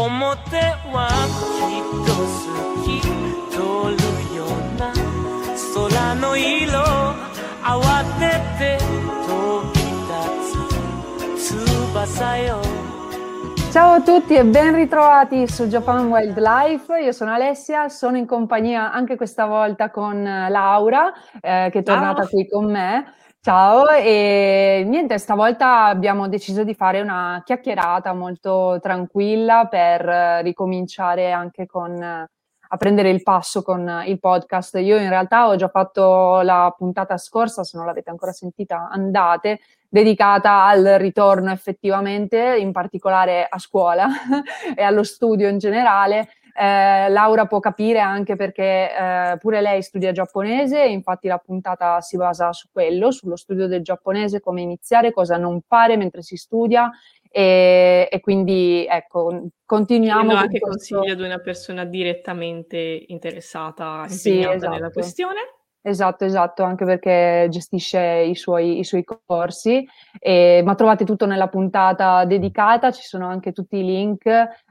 表はきっと好き通るような空の色慌てて飛び立つ翼よ Ciao a tutti e ben ritrovati su Japan Wildlife. Io sono Alessia, sono in compagnia anche questa volta con Laura, eh, che è tornata Ciao. qui con me. Ciao, e niente, stavolta abbiamo deciso di fare una chiacchierata molto tranquilla per eh, ricominciare anche con, a prendere il passo con eh, il podcast. Io in realtà ho già fatto la puntata scorsa, se non l'avete ancora sentita, andate, dedicata al ritorno effettivamente, in particolare a scuola e allo studio in generale. Eh, Laura può capire anche perché eh, pure lei studia giapponese, infatti la puntata si basa su quello, sullo studio del giapponese, come iniziare, cosa non fare mentre si studia e, e quindi ecco, continuiamo. Anche questo- consigli ad una persona direttamente interessata, Sì, impegnata esatto. nella questione. Esatto, esatto, anche perché gestisce i suoi, i suoi corsi, e- ma trovate tutto nella puntata dedicata, ci sono anche tutti i link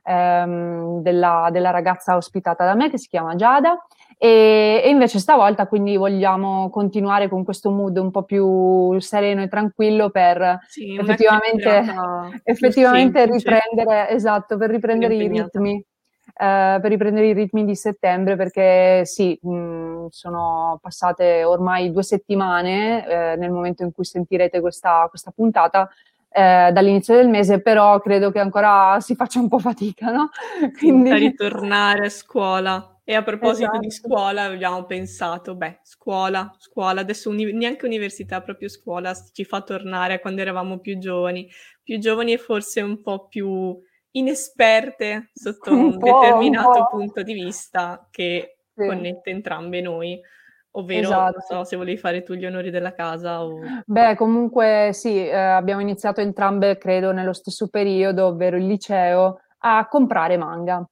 ehm, della, della ragazza ospitata da me che si chiama Giada. E, e invece stavolta quindi vogliamo continuare con questo mood un po' più sereno e tranquillo per Sì, effettivamente, effettivamente riprendere, esatto, per riprendere i ritmi, per riprendere i ritmi di settembre, perché sì, mh, sono passate ormai due settimane eh, nel momento in cui sentirete questa, questa puntata. eh, dall'inizio del mese, però credo che ancora si faccia un po' fatica, no? Quindi... A ritornare a scuola. E a proposito di Esatto. scuola, abbiamo pensato, beh, scuola, scuola, adesso uni- neanche università, proprio scuola ci fa tornare a quando eravamo più giovani, più giovani e forse un po' più inesperte sotto Un un, un determinato po'. punto di vista che Sì. connette entrambe noi. Ovvero, Esatto. non so se volevi fare tu gli onori della casa o... Beh, comunque sì, eh, abbiamo iniziato entrambe, credo, nello stesso periodo, ovvero il liceo, a comprare manga.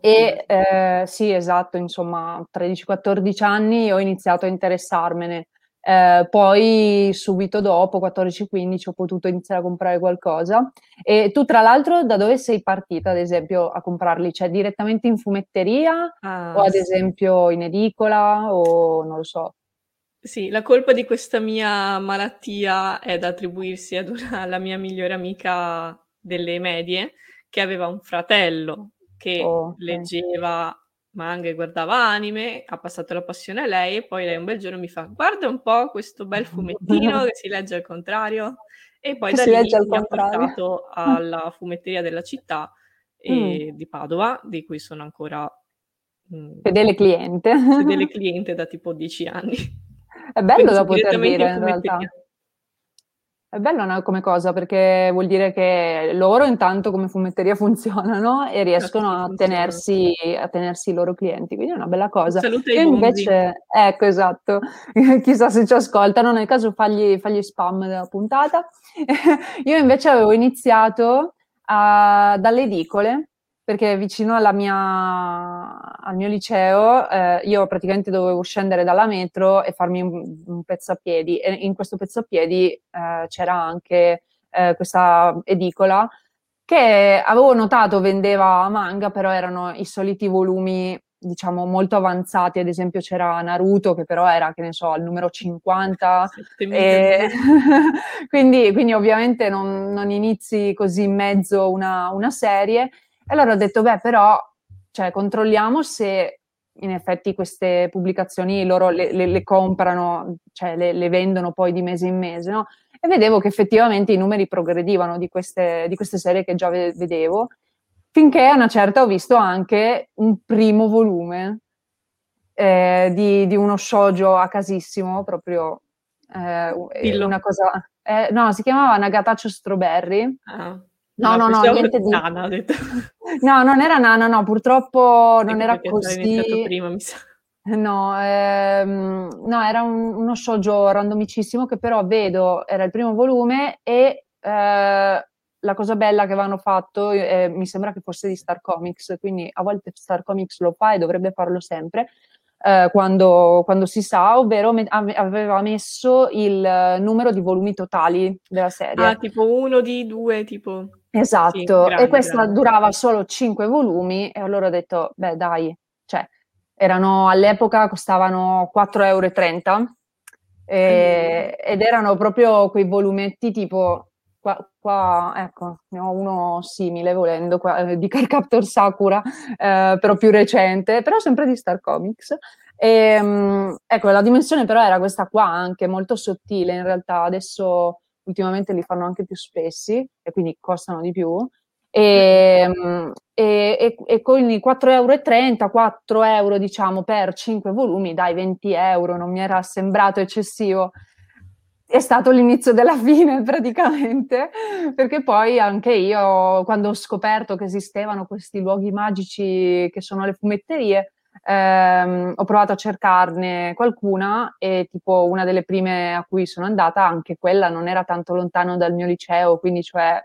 E eh, sì, esatto, insomma, 13-14 anni ho iniziato a interessarmene. Eh, poi subito dopo, 14-15, ho potuto iniziare a comprare qualcosa. E tu, tra l'altro, da dove sei partita, ad esempio, a comprarli? Cioè, direttamente in fumetteria Ah, o ad sì. esempio in edicola o non lo so. Sì, la colpa di questa mia malattia è da attribuirsi ad una, alla mia migliore amica delle medie, che aveva un fratello che Oh, leggeva manga e guardava anime, ha passato la passione a lei e poi lei un bel giorno mi fa guarda un po' questo bel fumettino che si legge al contrario e poi Che da si lì mi ha portato alla fumetteria della città e- di Padova, di cui sono ancora mm, Fedele cliente. fedele cliente da tipo 10 anni. È bello Quindi da poter dire in realtà. È bello no, come cosa perché vuol dire che loro intanto come fumetteria funzionano e riescono sì, a tenersi, a tenersi i loro clienti, quindi è una bella cosa. saluto ai Io invece, ecco esatto, chissà se ci ascoltano, nel caso fagli, fagli spam della puntata. Io invece avevo iniziato a- dalle edicole perché vicino alla mia, al mio liceo eh, io praticamente dovevo scendere dalla metro e farmi un, un pezzo a piedi. E in questo pezzo a piedi eh, c'era anche eh, questa edicola che avevo notato vendeva manga, però erano i soliti volumi diciamo molto avanzati, ad esempio c'era Naruto che però era, che ne so, al numero 50, e... quindi, quindi, ovviamente non, non, inizi così in mezzo una, una serie. E allora ho detto, beh, però, cioè, controlliamo se in effetti queste pubblicazioni loro le, le, le comprano, cioè le, le, vendono poi di mese in mese, no? E vedevo che effettivamente i numeri progredivano di queste, di queste serie che già vedevo finché a una certa ho visto anche un primo volume eh, di, di, uno shoujo a casissimo, proprio eh, una cosa... Eh, no, si chiamava Nagatacho Strawberry. Ah. No, no, no, niente di... Nana, no, non era Nana, no, purtroppo non era così... Prima, mi sa. No, ehm, no, era un, uno shoujo randomicissimo che però vedo, era il primo volume e eh, la cosa bella che avevano fatto, eh, mi sembra che fosse di Star Comics, quindi a volte Star Comics lo fa e dovrebbe farlo sempre, eh, quando, quando, si sa, ovvero me- aveva messo il numero di volumi totali della serie. Ah, tipo uno di due, tipo... Esatto, sì, e questa grande. durava solo cinque volumi e allora ho detto, beh dai, cioè, erano all'epoca, costavano 4,30 euro e, ed erano proprio quei volumetti tipo Qua, qua, ecco, ne ho uno simile volendo, qua, eh, di Carcaptor Sakura, eh, però più recente, però sempre di Star Comics. E, ehm, ecco, la dimensione però era questa qua, anche molto sottile in realtà, adesso ultimamente li fanno anche più spessi e quindi costano di più. E, ehm, e, e, e con i 4,30 euro, 4 euro diciamo per 5 volumi, dai 20 euro, non mi era sembrato eccessivo è stato l'inizio della fine praticamente, perché poi anche io, quando ho scoperto che esistevano questi luoghi magici che sono le fumetterie, ehm, ho provato a cercarne qualcuna e tipo una delle prime a cui sono andata, anche quella non era tanto lontano dal mio liceo, quindi cioè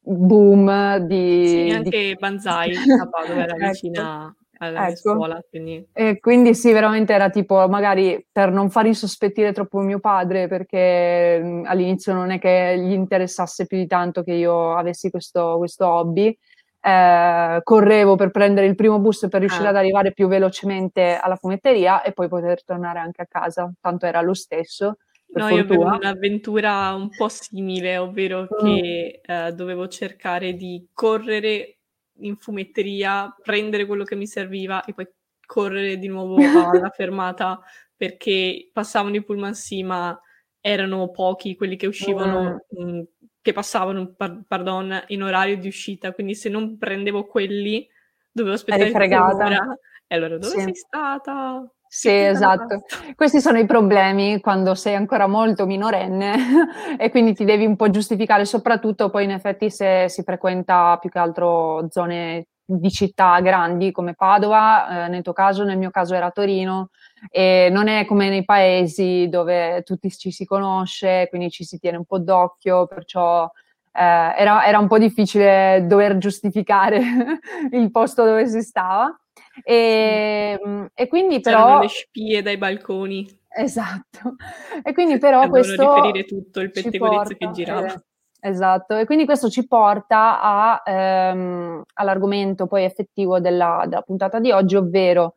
boom di... Sì, anche di... Banzai, dove era ecco. vicina alla ecco. scuola. Quindi... E quindi sì, veramente era tipo, magari per non far insospettire troppo mio padre, perché all'inizio non è che gli interessasse più di tanto che io avessi questo, questo hobby, eh, correvo per prendere il primo bus per riuscire ah. ad arrivare più velocemente alla fumetteria e poi poter tornare anche a casa, tanto era lo stesso. No, fortuna. io avevo un'avventura un po' simile, ovvero mm. che eh, dovevo cercare di correre in fumetteria, prendere quello che mi serviva e poi correre di nuovo alla fermata perché passavano i pullman sì, ma erano pochi quelli che uscivano, mm. mh, che passavano, par- pardon, in orario di uscita, quindi se non prendevo quelli dovevo aspettare un'ora. E allora dove sì. sei stata? Sì, esatto. Questi sono i problemi quando sei ancora molto minorenne e quindi ti devi un po' giustificare, soprattutto poi in effetti se si frequenta più che altro zone di città grandi come Padova, eh, nel tuo caso, nel mio caso era Torino, e non è come nei paesi dove tutti ci si conosce, quindi ci si tiene un po' d'occhio, perciò eh, era, era un po' difficile dover giustificare il posto dove si stava. E, sì. e quindi però... C'erano le spie dai balconi. Esatto. E quindi però e questo... riferire tutto il pettegolezzo che girava. Eh, esatto, e quindi questo ci porta a, ehm, all'argomento poi effettivo della, della, puntata di oggi, ovvero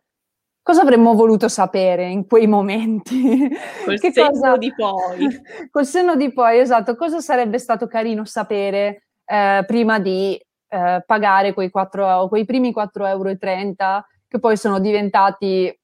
cosa avremmo voluto sapere in quei momenti? Col che senno cosa... di poi. Col senno di poi, esatto. Cosa sarebbe stato carino sapere eh, prima di eh, pagare quei, 4, quei primi 4,30 euro che poi sono diventati,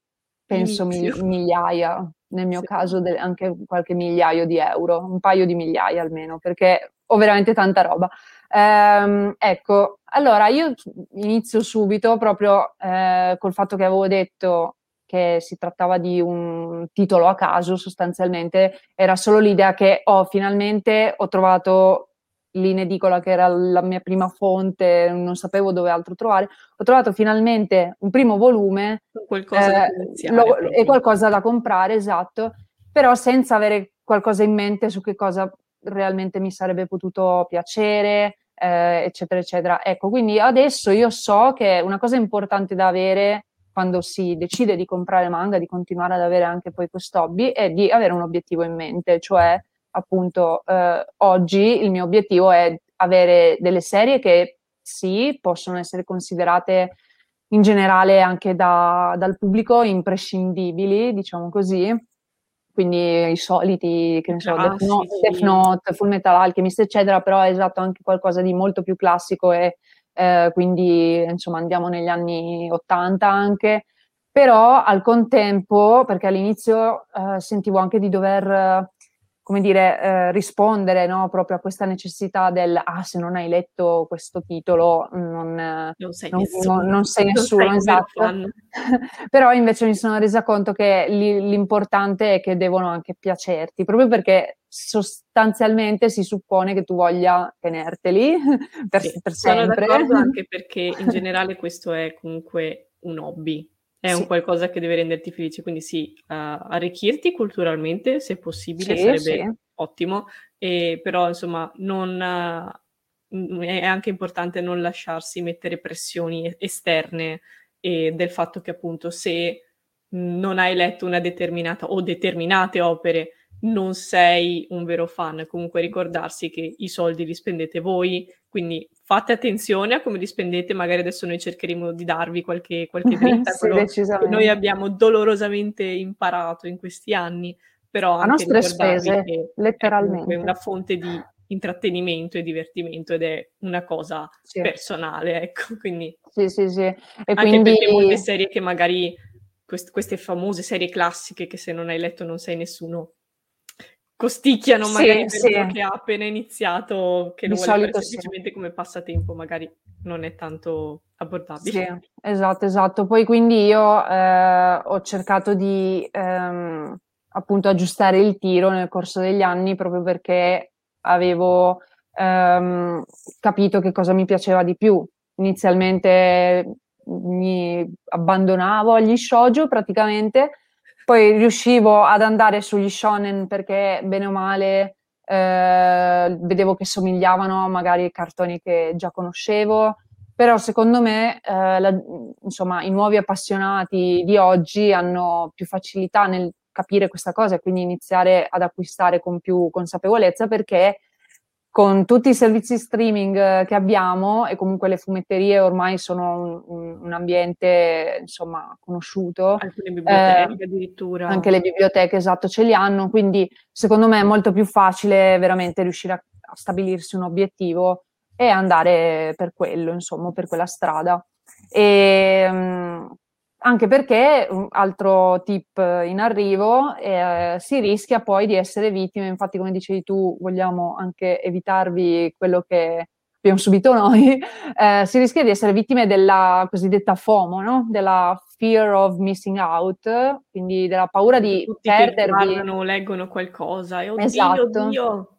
penso, mi, migliaia, nel mio sì. caso de- anche qualche migliaio di euro, un paio di migliaia almeno, perché ho veramente tanta roba. Ehm, ecco, allora io inizio subito proprio eh, col fatto che avevo detto che si trattava di un titolo a caso sostanzialmente, era solo l'idea che oh, finalmente ho trovato in edicola che era la mia prima fonte, non sapevo dove altro trovare, ho trovato finalmente un primo volume qualcosa eh, lo, e qualcosa da comprare, esatto, però senza avere qualcosa in mente su che cosa realmente mi sarebbe potuto piacere, eh, eccetera, eccetera. Ecco, quindi adesso io so che una cosa importante da avere quando si decide di comprare manga, di continuare ad avere anche poi questo hobby, è di avere un obiettivo in mente, cioè appunto eh, oggi il mio obiettivo è avere delle serie che sì, possono essere considerate in generale anche da, dal pubblico imprescindibili, diciamo così, quindi i soliti, che ne so, Death Note, Death Note, Full Metal Alchemist, eccetera, però è esatto anche qualcosa di molto più classico e eh, quindi insomma andiamo negli anni 80 anche, però al contempo, perché all'inizio eh, sentivo anche di dover come dire, eh, rispondere no? proprio a questa necessità del ah, se non hai letto questo titolo non, non sei non, nessuno, non, sei nessuno sei esatto. però invece mi sono resa conto che l'importante è che devono anche piacerti, proprio perché sostanzialmente si suppone che tu voglia tenerteli per, sì, per sempre. Sono d'accordo anche perché in generale questo è comunque un hobby, è sì. un qualcosa che deve renderti felice, quindi sì, uh, arricchirti culturalmente, se possibile, sì, sarebbe sì. ottimo, e, però insomma non, uh, è anche importante non lasciarsi mettere pressioni esterne e del fatto che appunto se non hai letto una determinata o determinate opere non sei un vero fan, comunque ricordarsi che i soldi li spendete voi, quindi fate attenzione a come li spendete, magari adesso noi cercheremo di darvi qualche, qualche dritta, sì, che noi abbiamo dolorosamente imparato in questi anni, però a nostre spese, che letteralmente. È una fonte di intrattenimento e divertimento ed è una cosa sì. personale, ecco, quindi... Sì, sì, sì. E anche quindi... perché molte serie che magari, quest- queste famose serie classiche che se non hai letto non sei nessuno, costicchiano magari sì, per sì. che ha appena iniziato, che lo Di vuole fare semplicemente sì. come passatempo, magari non è tanto abbordabile. Sì, esatto, esatto. Poi quindi io eh, ho cercato di ehm, appunto aggiustare il tiro nel corso degli anni proprio perché avevo ehm, capito che cosa mi piaceva di più. Inizialmente mi abbandonavo agli shoujo praticamente, poi riuscivo ad andare sugli shonen perché bene o male eh, vedevo che somigliavano magari ai cartoni che già conoscevo, però secondo me eh, la, insomma, i nuovi appassionati di oggi hanno più facilità nel capire questa cosa e quindi iniziare ad acquistare con più consapevolezza perché con tutti i servizi streaming eh, che abbiamo e comunque le fumetterie ormai sono un, un ambiente insomma conosciuto. Anche le biblioteche eh, addirittura. Anche le biblioteche, esatto, ce li hanno, quindi secondo me è molto più facile veramente riuscire a, a stabilirsi un obiettivo e andare per quello, insomma, per quella strada. E, um, anche perché, un altro tip in arrivo, eh, si rischia poi di essere vittime, infatti come dicevi tu vogliamo anche evitarvi quello che abbiamo subito noi, eh, si rischia di essere vittime della cosiddetta FOMO, no? della fear of missing out, quindi della paura di Tutti perdervi. Tutti guardano, leggono qualcosa e oddio, esatto. oddio.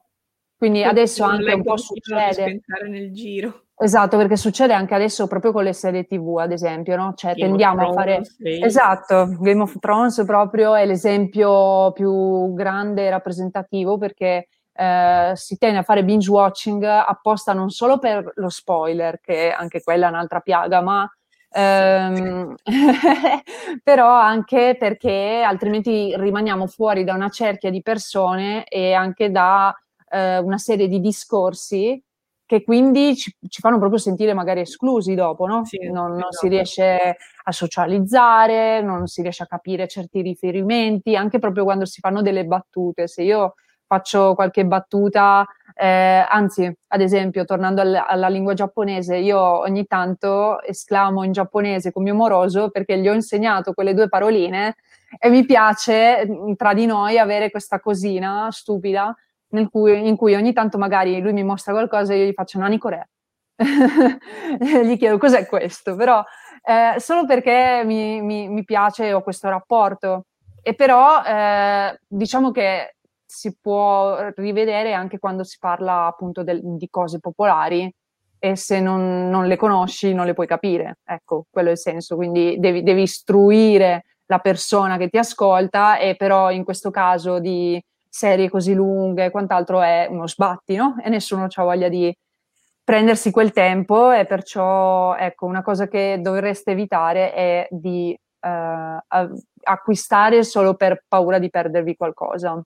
Quindi adesso anche un po' succede. nel giro. Esatto, perché succede anche adesso proprio con le serie TV, ad esempio, no? Cioè Game tendiamo a fare... Sì. Esatto, Game of Thrones proprio è l'esempio più grande e rappresentativo perché eh, si tende a fare binge watching apposta non solo per lo spoiler, che anche quella è un'altra piaga, ma ehm, però anche perché altrimenti rimaniamo fuori da una cerchia di persone e anche da eh, una serie di discorsi che quindi ci, ci, fanno proprio sentire magari esclusi dopo, no? Sì, non, non si esatto. riesce a socializzare, non si riesce a capire certi riferimenti, anche proprio quando si fanno delle battute. Se io faccio qualche battuta, eh, anzi, ad esempio, tornando al, alla lingua giapponese, io ogni tanto esclamo in giapponese con mio moroso perché gli ho insegnato quelle due paroline e mi piace tra di noi avere questa cosina stupida cui, in cui ogni tanto magari lui mi mostra qualcosa e io gli faccio Nani Corea. gli chiedo cos'è questo, però eh, solo perché mi, mi, mi, piace ho questo rapporto. E però eh, diciamo che si può rivedere anche quando si parla appunto del, di cose popolari e se non, non, le conosci non le puoi capire. Ecco, quello è il senso. Quindi devi, devi istruire la persona che ti ascolta e però in questo caso di serie così lunghe e quant'altro è uno sbatti, no? E nessuno ha voglia di prendersi quel tempo e perciò, ecco, una cosa che dovreste evitare è di eh, acquistare solo per paura di perdervi qualcosa.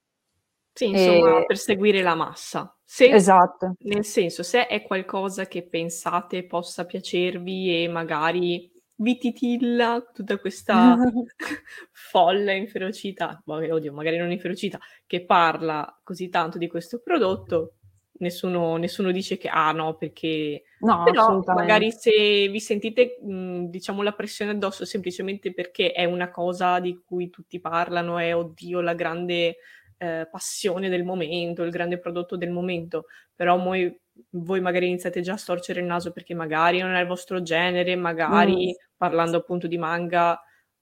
Sì, insomma, e... per seguire la massa. Se, esatto. Nel senso, se è qualcosa che pensate possa piacervi e magari vititilla tutta questa folla inferocita, oddio, magari non inferocita, che parla così tanto di questo prodotto, nessuno, nessuno dice che ah no, perché no, però magari se vi sentite mh, diciamo la pressione addosso semplicemente perché è una cosa di cui tutti parlano, è oddio la grande eh, passione del momento, il grande prodotto del momento, però voi, voi, magari iniziate già a storcere il naso perché magari non è il vostro genere, magari mm. parlando appunto di manga,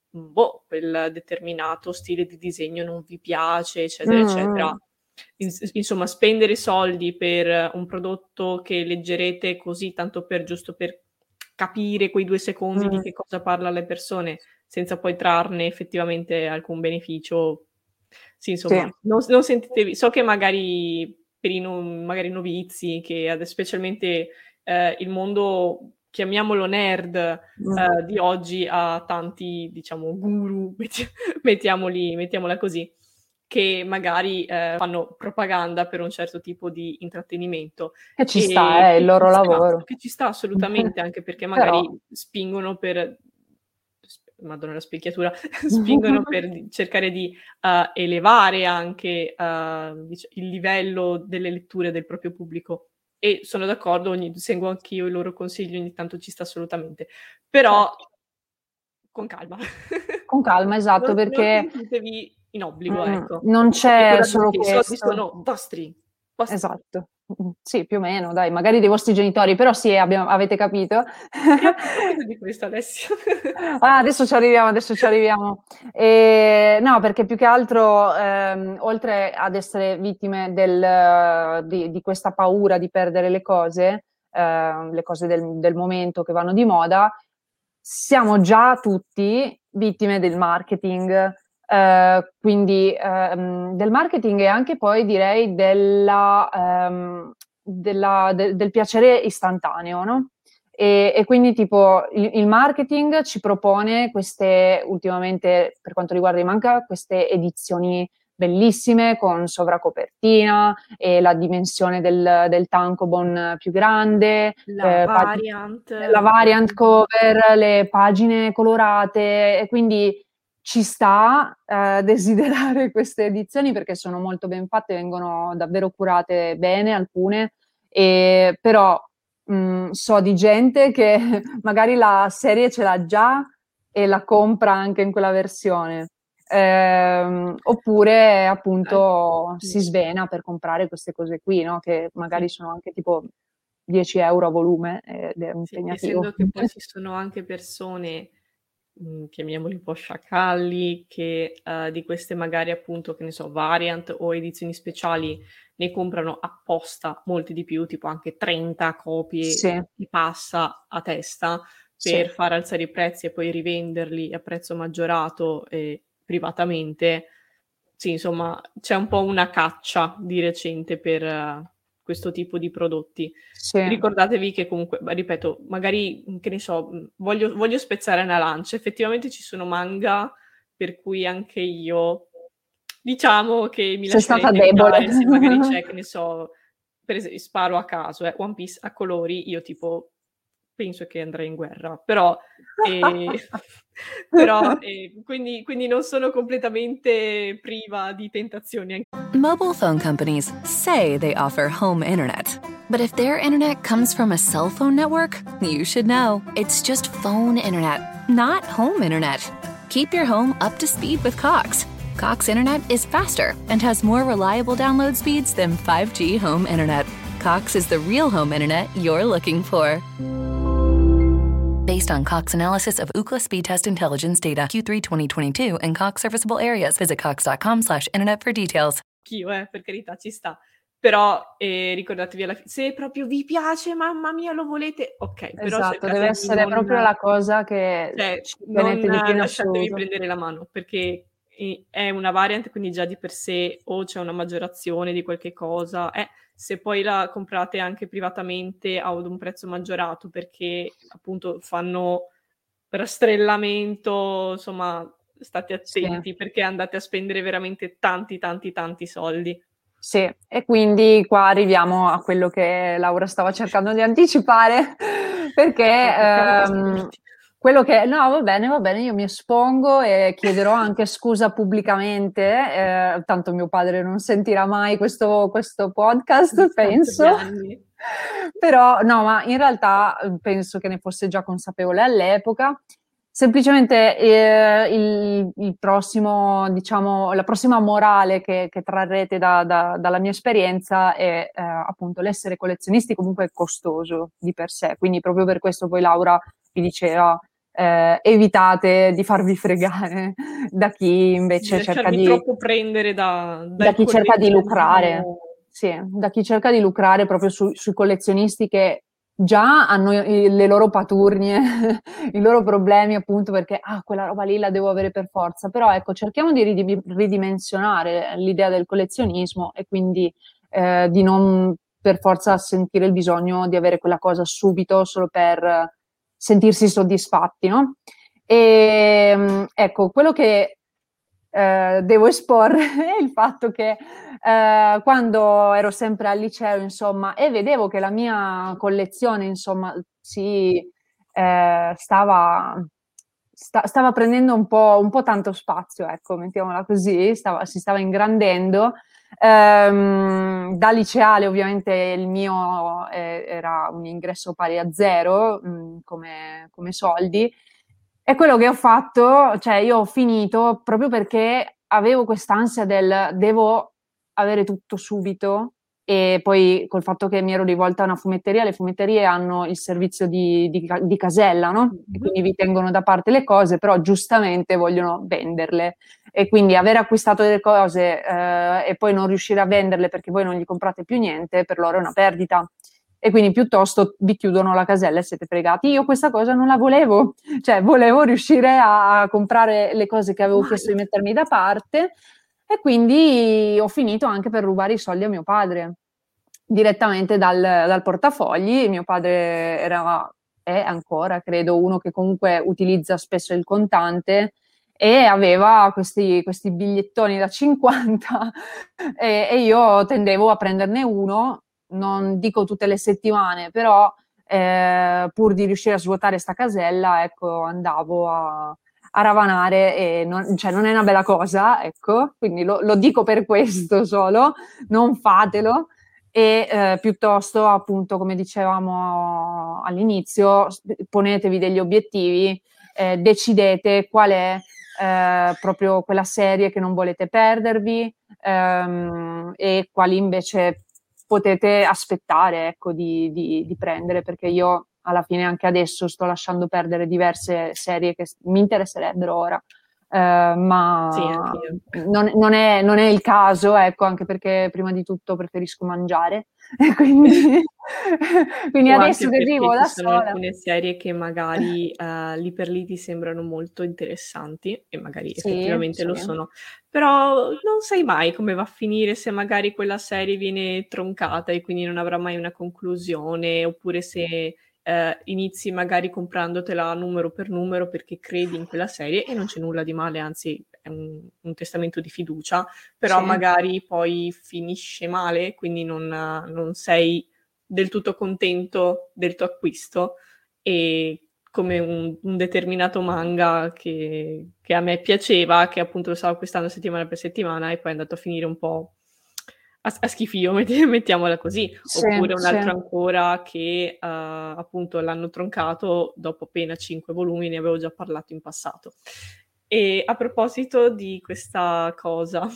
boh, quel determinato stile di disegno non vi piace, eccetera, mm. eccetera. insomma, spendere soldi per un prodotto che leggerete così, tanto per giusto per capire quei due secondi mm. di che cosa parla le persone, senza poi trarne effettivamente alcun beneficio, sì, insomma, sì. Non, non, sentitevi, so che magari per i no, magari novizi, che specialmente eh, il mondo, chiamiamolo nerd, mm. eh, di oggi ha tanti, diciamo, guru, mettiamoli, mettiamola così, che magari eh, fanno propaganda per un certo tipo di intrattenimento. Che ci sta, è il loro lavoro. Che ci sta assolutamente, anche perché magari Però... spingono per madonna la specchiatura, spingono per cercare di uh, elevare anche uh, il livello delle letture del proprio pubblico. E sono d'accordo, ogni, seguo anch'io i loro consigli, ogni tanto ci sta assolutamente. Però certo. con calma. Con calma, esatto, non, perché... Non in obbligo, mm, ecco. Non c'è solo questo. Sono vostri. Vostri. Esatto. Sì, più o meno, dai, magari dei vostri genitori, però sì, abbiamo, avete capito. di questo Alessio. ah, adesso ci arriviamo, adesso ci arriviamo. E, no, perché più che altro, ehm, oltre ad essere vittime del, di, di, questa paura di perdere le cose, eh, le cose del, del momento che vanno di moda, siamo già tutti vittime del marketing, Uh, quindi um, del marketing e anche poi direi della, um, della, de, del piacere istantaneo, no? E, e quindi tipo il, il, marketing ci propone queste, ultimamente per quanto riguarda i manga, queste edizioni bellissime con sovracopertina e la dimensione del, del tankobon più grande, la, eh, variant. Pag- la variant cover, le pagine colorate e quindi ci sta eh, desiderare queste edizioni perché sono molto ben fatte, vengono davvero curate bene alcune, e, però mh, mm, so di gente che magari la serie ce l'ha già e la compra anche in quella versione. Eh, oppure appunto eh, sì. si svena per comprare queste cose qui, no? che magari sono anche tipo 10 euro a volume ed è impegnativo. Sì, essendo che poi ci sono anche persone Mhmm, chiamiamoli un po' sciacalli, che uh, di queste magari appunto, che ne so, variant o edizioni speciali ne comprano apposta molti di più, tipo anche 30 copie sì. di passa a testa per sì. far alzare i prezzi e poi rivenderli a prezzo maggiorato e privatamente. Sì, insomma, c'è un po' una caccia di recente per, questo tipo di prodotti. Sì. Ricordatevi che comunque, ripeto, magari, che ne so, voglio, voglio spezzare una lancia, effettivamente ci sono manga per cui anche io, diciamo che mi Sei stata debole. se magari c'è, che ne so, per esempio, sparo a caso, eh, One Piece a colori, io tipo penso che andrei in guerra, però, eh, però eh, quindi, quindi non sono completamente priva di tentazioni. Mobile phone companies say they offer home internet. But if their internet comes from a cell phone network, you should know. It's just phone internet, not home internet. Keep your home up to speed with Cox. Cox Internet is faster and has more reliable download speeds than 5G home internet. Cox is the real home internet you're looking for based on Cox analysis of Ookla speed test intelligence data Q3 2022 and Cox serviceable areas. Visit cox.com slash internet for details. Io, eh, per carità, ci sta. Però eh, ricordatevi alla fine, se proprio vi piace, mamma mia, lo volete, ok. Però esatto, deve essere non, proprio la cosa che cioè, non di più prendere la mano, perché è una variant, quindi già di per sé o c'è una maggiorazione di qualche cosa. Eh, se poi la comprate anche privatamente ad un prezzo maggiorato perché appunto fanno rastrellamento, insomma, state attenti sì. perché andate a spendere veramente tanti, tanti, tanti soldi. Sì, e quindi qua arriviamo a quello che Laura stava cercando di anticipare, perché ehm, quello che no, va bene, va bene, io mi espongo e chiederò anche scusa pubblicamente, eh, tanto mio padre non sentirà mai questo, questo podcast, penso. Però no, ma in realtà penso che ne fosse già consapevole all'epoca. Semplicemente eh, il, il, prossimo, diciamo, la prossima morale che, che trarrete da, da, dalla mia esperienza è eh, appunto l'essere collezionisti comunque è costoso di per sé, quindi proprio per questo poi Laura vi diceva eh, evitate di farvi fregare da chi invece di cerca di troppo prendere da, da chi cerca di lucrare. Sì, da chi cerca di lucrare proprio su, sui collezionisti che già hanno le loro paturnie, i loro problemi appunto perché ah, quella roba lì la devo avere per forza, però ecco cerchiamo di ridimensionare l'idea del collezionismo e quindi eh, di non per forza sentire il bisogno di avere quella cosa subito solo per sentirsi soddisfatti, no? E ehm, ecco, quello che eh, devo esporre è il fatto che eh, quando ero sempre al liceo, insomma, e vedevo che la mia collezione, insomma, si eh, stava, sta, stava prendendo un po', un po', tanto spazio, ecco, mettiamola così, stava, si stava ingrandendo. Um, da liceale ovviamente il mio eh, era un ingresso pari a zero mh, mm, come, come soldi. E quello che ho fatto, cioè io ho finito proprio perché avevo quest'ansia del devo avere tutto subito e poi col fatto che mi ero rivolta a una fumetteria, le fumetterie hanno il servizio di, di, di casella, no? E mhm. quindi vi tengono da parte le cose, però giustamente vogliono venderle. E quindi aver acquistato delle cose eh, e poi non riuscire a venderle perché voi non gli comprate più niente, per loro è una perdita e quindi piuttosto vi chiudono la casella e siete fregati. Io questa cosa non la volevo, cioè volevo riuscire a comprare le cose che avevo chiesto di mettermi da parte e quindi ho finito anche per rubare i soldi a mio padre direttamente dal, dal portafogli. Mio padre era, è ancora, credo, uno che comunque utilizza spesso il contante e aveva questi, questi bigliettoni da 50 e, e io tendevo a prenderne uno non dico tutte le settimane, però eh, pur di riuscire a svuotare sta casella, ecco, andavo a, a ravanare e non, cioè, non è una bella cosa, ecco, quindi lo, lo dico per questo solo, non fatelo. E eh, piuttosto appunto come dicevamo all'inizio ponetevi degli obiettivi eh, decidete qual è eh, proprio quella serie che non volete perdervi ehm, e quali invece potete aspettare ecco, di, di, di, prendere, perché io alla fine anche adesso sto lasciando perdere diverse serie che mi interesserebbero ora. Uh, ma sì, non, non, è, non, è, il caso, ecco, anche perché prima di tutto preferisco mangiare. quindi, quindi adesso che vivo da sola. Sono alcune serie che magari uh, lì per lì ti sembrano molto interessanti e magari sì, effettivamente sì. lo sono, però non sai mai come va a finire se magari quella serie viene troncata e quindi non avrà mai una conclusione, oppure se eh, inizi magari comprandotela numero per numero perché credi in quella serie e non c'è nulla di male, anzi è un, un testamento di fiducia, però sì. magari poi finisce male, quindi non, non sei del tutto contento del tuo acquisto e come un, un determinato manga che, che, a me piaceva, che appunto lo stavo acquistando settimana per settimana e poi è andato a finire un po' a, a schifio, mettiamola così, sì, oppure un altro sì. ancora che uh, appunto l'hanno troncato dopo appena cinque volumi, ne avevo già parlato in passato. E a proposito di questa cosa,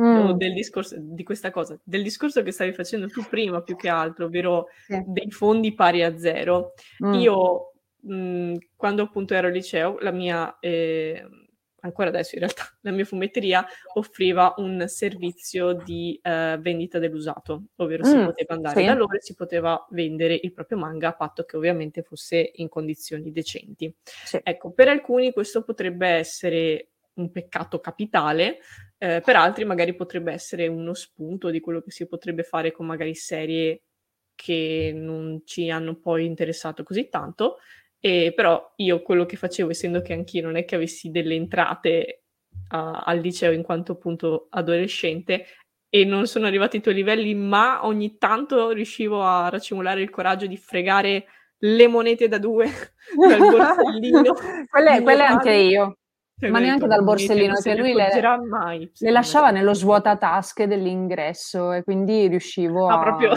mm. del discorso, di questa cosa, del discorso che stavi facendo tu prima più che altro, ovvero sì. dei fondi pari a zero, mm. io mh, quando appunto ero al liceo, la mia... Eh, ancora adesso in realtà, la mia fumetteria offriva un servizio di uh, vendita dell'usato, ovvero mm, si poteva andare sì. da loro e si poteva vendere il proprio manga a patto che ovviamente fosse in condizioni decenti. Sì. Ecco, per alcuni questo potrebbe essere un peccato capitale, eh, per altri magari potrebbe essere uno spunto di quello che si potrebbe fare con magari serie che non ci hanno poi interessato così tanto e però io quello che facevo, essendo che anch'io non è che avessi delle entrate uh, al liceo in quanto appunto adolescente, e non sono arrivati ai tuoi livelli, ma ogni tanto riuscivo a racimolare il coraggio di fregare le monete da due dal borsellino. quelle, quelle anche io. Cioè, ma neanche dal borsellino, che lui le, mai, le lasciava nello svuotatasche dell'ingresso e quindi riuscivo ah, a... proprio...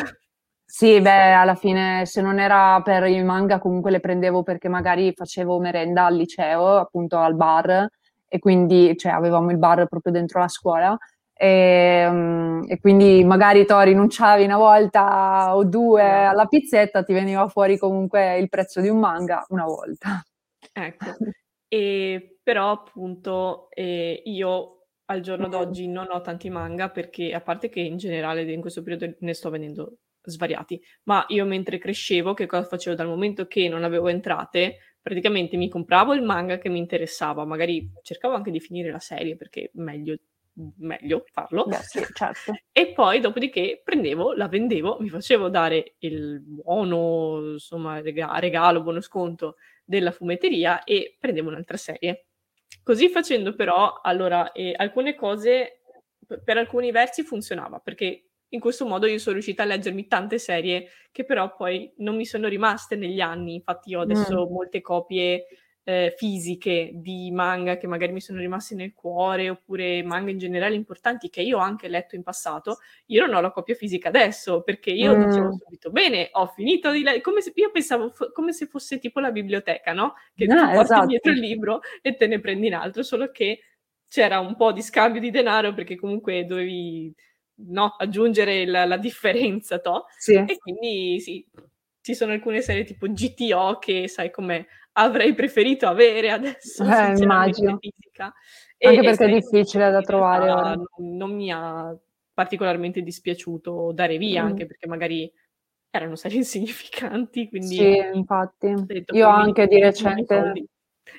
Sì, beh, alla fine se non era per i manga comunque le prendevo perché magari facevo merenda al liceo, appunto al bar, e quindi cioè, avevamo il bar proprio dentro la scuola. E, um, e, quindi magari tu rinunciavi una volta o due alla pizzetta, ti veniva fuori comunque il prezzo di un manga una volta. Ecco, e però appunto eh, io al giorno d'oggi non ho tanti manga perché a parte che in generale in questo periodo ne sto vendendo svariati, ma io mentre crescevo che cosa facevo dal momento che non avevo entrate, praticamente mi compravo il manga che mi interessava, magari cercavo anche di finire la serie perché meglio meglio farlo. Beh, sì, certo. e poi dopodiché prendevo, la vendevo, mi facevo dare il buono, insomma, regalo, buono sconto della fumetteria e prendevo un'altra serie. Così facendo però, allora, eh, alcune cose per alcuni versi funzionava, perché in questo modo io sono riuscita a leggermi tante serie che però poi non mi sono rimaste negli anni. Infatti ho adesso mm. molte copie eh, fisiche di manga che magari mi sono rimasti nel cuore, oppure manga in generale importanti che io ho anche letto in passato. Io non ho la copia fisica adesso perché io mm. dicevo subito: bene, ho finito di leggere. Come se, io pensavo fo- come se fosse tipo la biblioteca, no? Che ah, tu porti esatto. dietro il libro e te ne prendi in altro, solo che c'era un po' di scambio di denaro perché comunque dovevi no, aggiungere la, la differenza, to? Sì. E quindi sì, ci sono alcune serie tipo GTO che sai come avrei preferito avere adesso, eh, immagino. fisica. E, Anche perché è difficile da trovare. Non, non, mi ha particolarmente dispiaciuto dare via, mm. anche perché magari erano serie insignificanti, quindi... Sì, infatti. Io anche di recente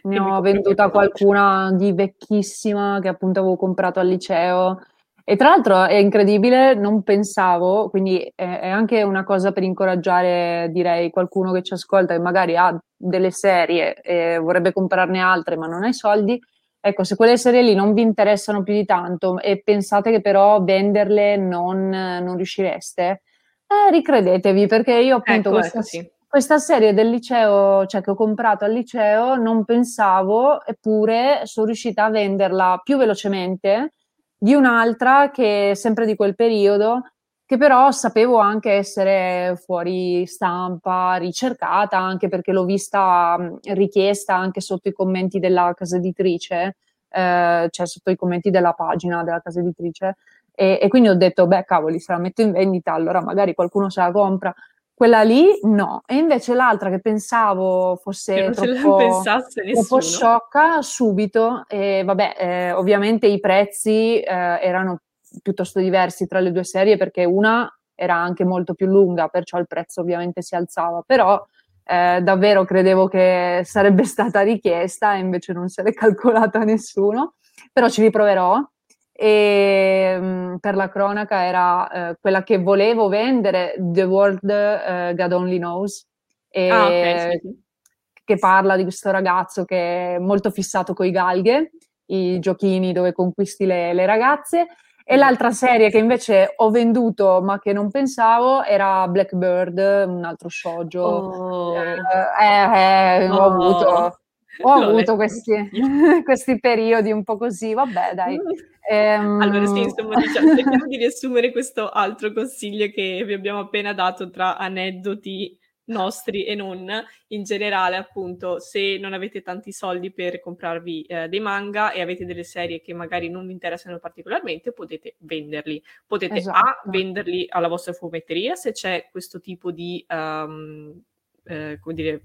ne ho venduta qualcuna di vecchissima che appunto avevo comprato al liceo e tra l'altro è incredibile, non pensavo, quindi è, è, anche una cosa per incoraggiare, direi, qualcuno che ci ascolta e magari ha delle serie e vorrebbe comprarne altre ma non ha i soldi. Ecco, se quelle serie lì non vi interessano più di tanto e pensate che però venderle non, non riuscireste, eh, ricredetevi perché io appunto ecco, questa, ecco, sì. questa serie del liceo, cioè che ho comprato al liceo, non pensavo, eppure sono riuscita a venderla più velocemente di un'altra che sempre di quel periodo, che però sapevo anche essere fuori stampa, ricercata, anche perché l'ho vista richiesta anche sotto i commenti della casa editrice, eh, cioè sotto i commenti della pagina della casa editrice. E, e, quindi ho detto, beh, cavoli, se la metto in vendita, allora magari qualcuno se la compra. Quella lì no, e invece l'altra che pensavo fosse che troppo, troppo sciocca, subito, e vabbè, eh, ovviamente i prezzi eh, erano piuttosto diversi tra le due serie perché una era anche molto più lunga, perciò il prezzo ovviamente si alzava, però eh, davvero credevo che sarebbe stata richiesta e invece non se l'è calcolata nessuno, però ci riproverò e mh, mm, per la cronaca era eh, quella che volevo vendere, The World uh, God Only Knows, e, ah, okay, sì. che parla di questo ragazzo che è molto fissato con i galghe, i giochini dove conquisti le, le ragazze. E l'altra serie che invece ho venduto ma che non pensavo era Blackbird, un altro shoujo. Oh. Eh, eh, eh, oh. ho avuto, ho avuto questi, questi, periodi un po' così, vabbè dai. Ehm... Allora sì, insomma, diciamo, cerchiamo di riassumere questo altro consiglio che vi abbiamo appena dato tra aneddoti nostri e non, in generale appunto se non avete tanti soldi per comprarvi eh, dei manga e avete delle serie che magari non vi interessano particolarmente potete venderli, potete esatto. A venderli alla vostra fumetteria se c'è questo tipo di um, eh, come dire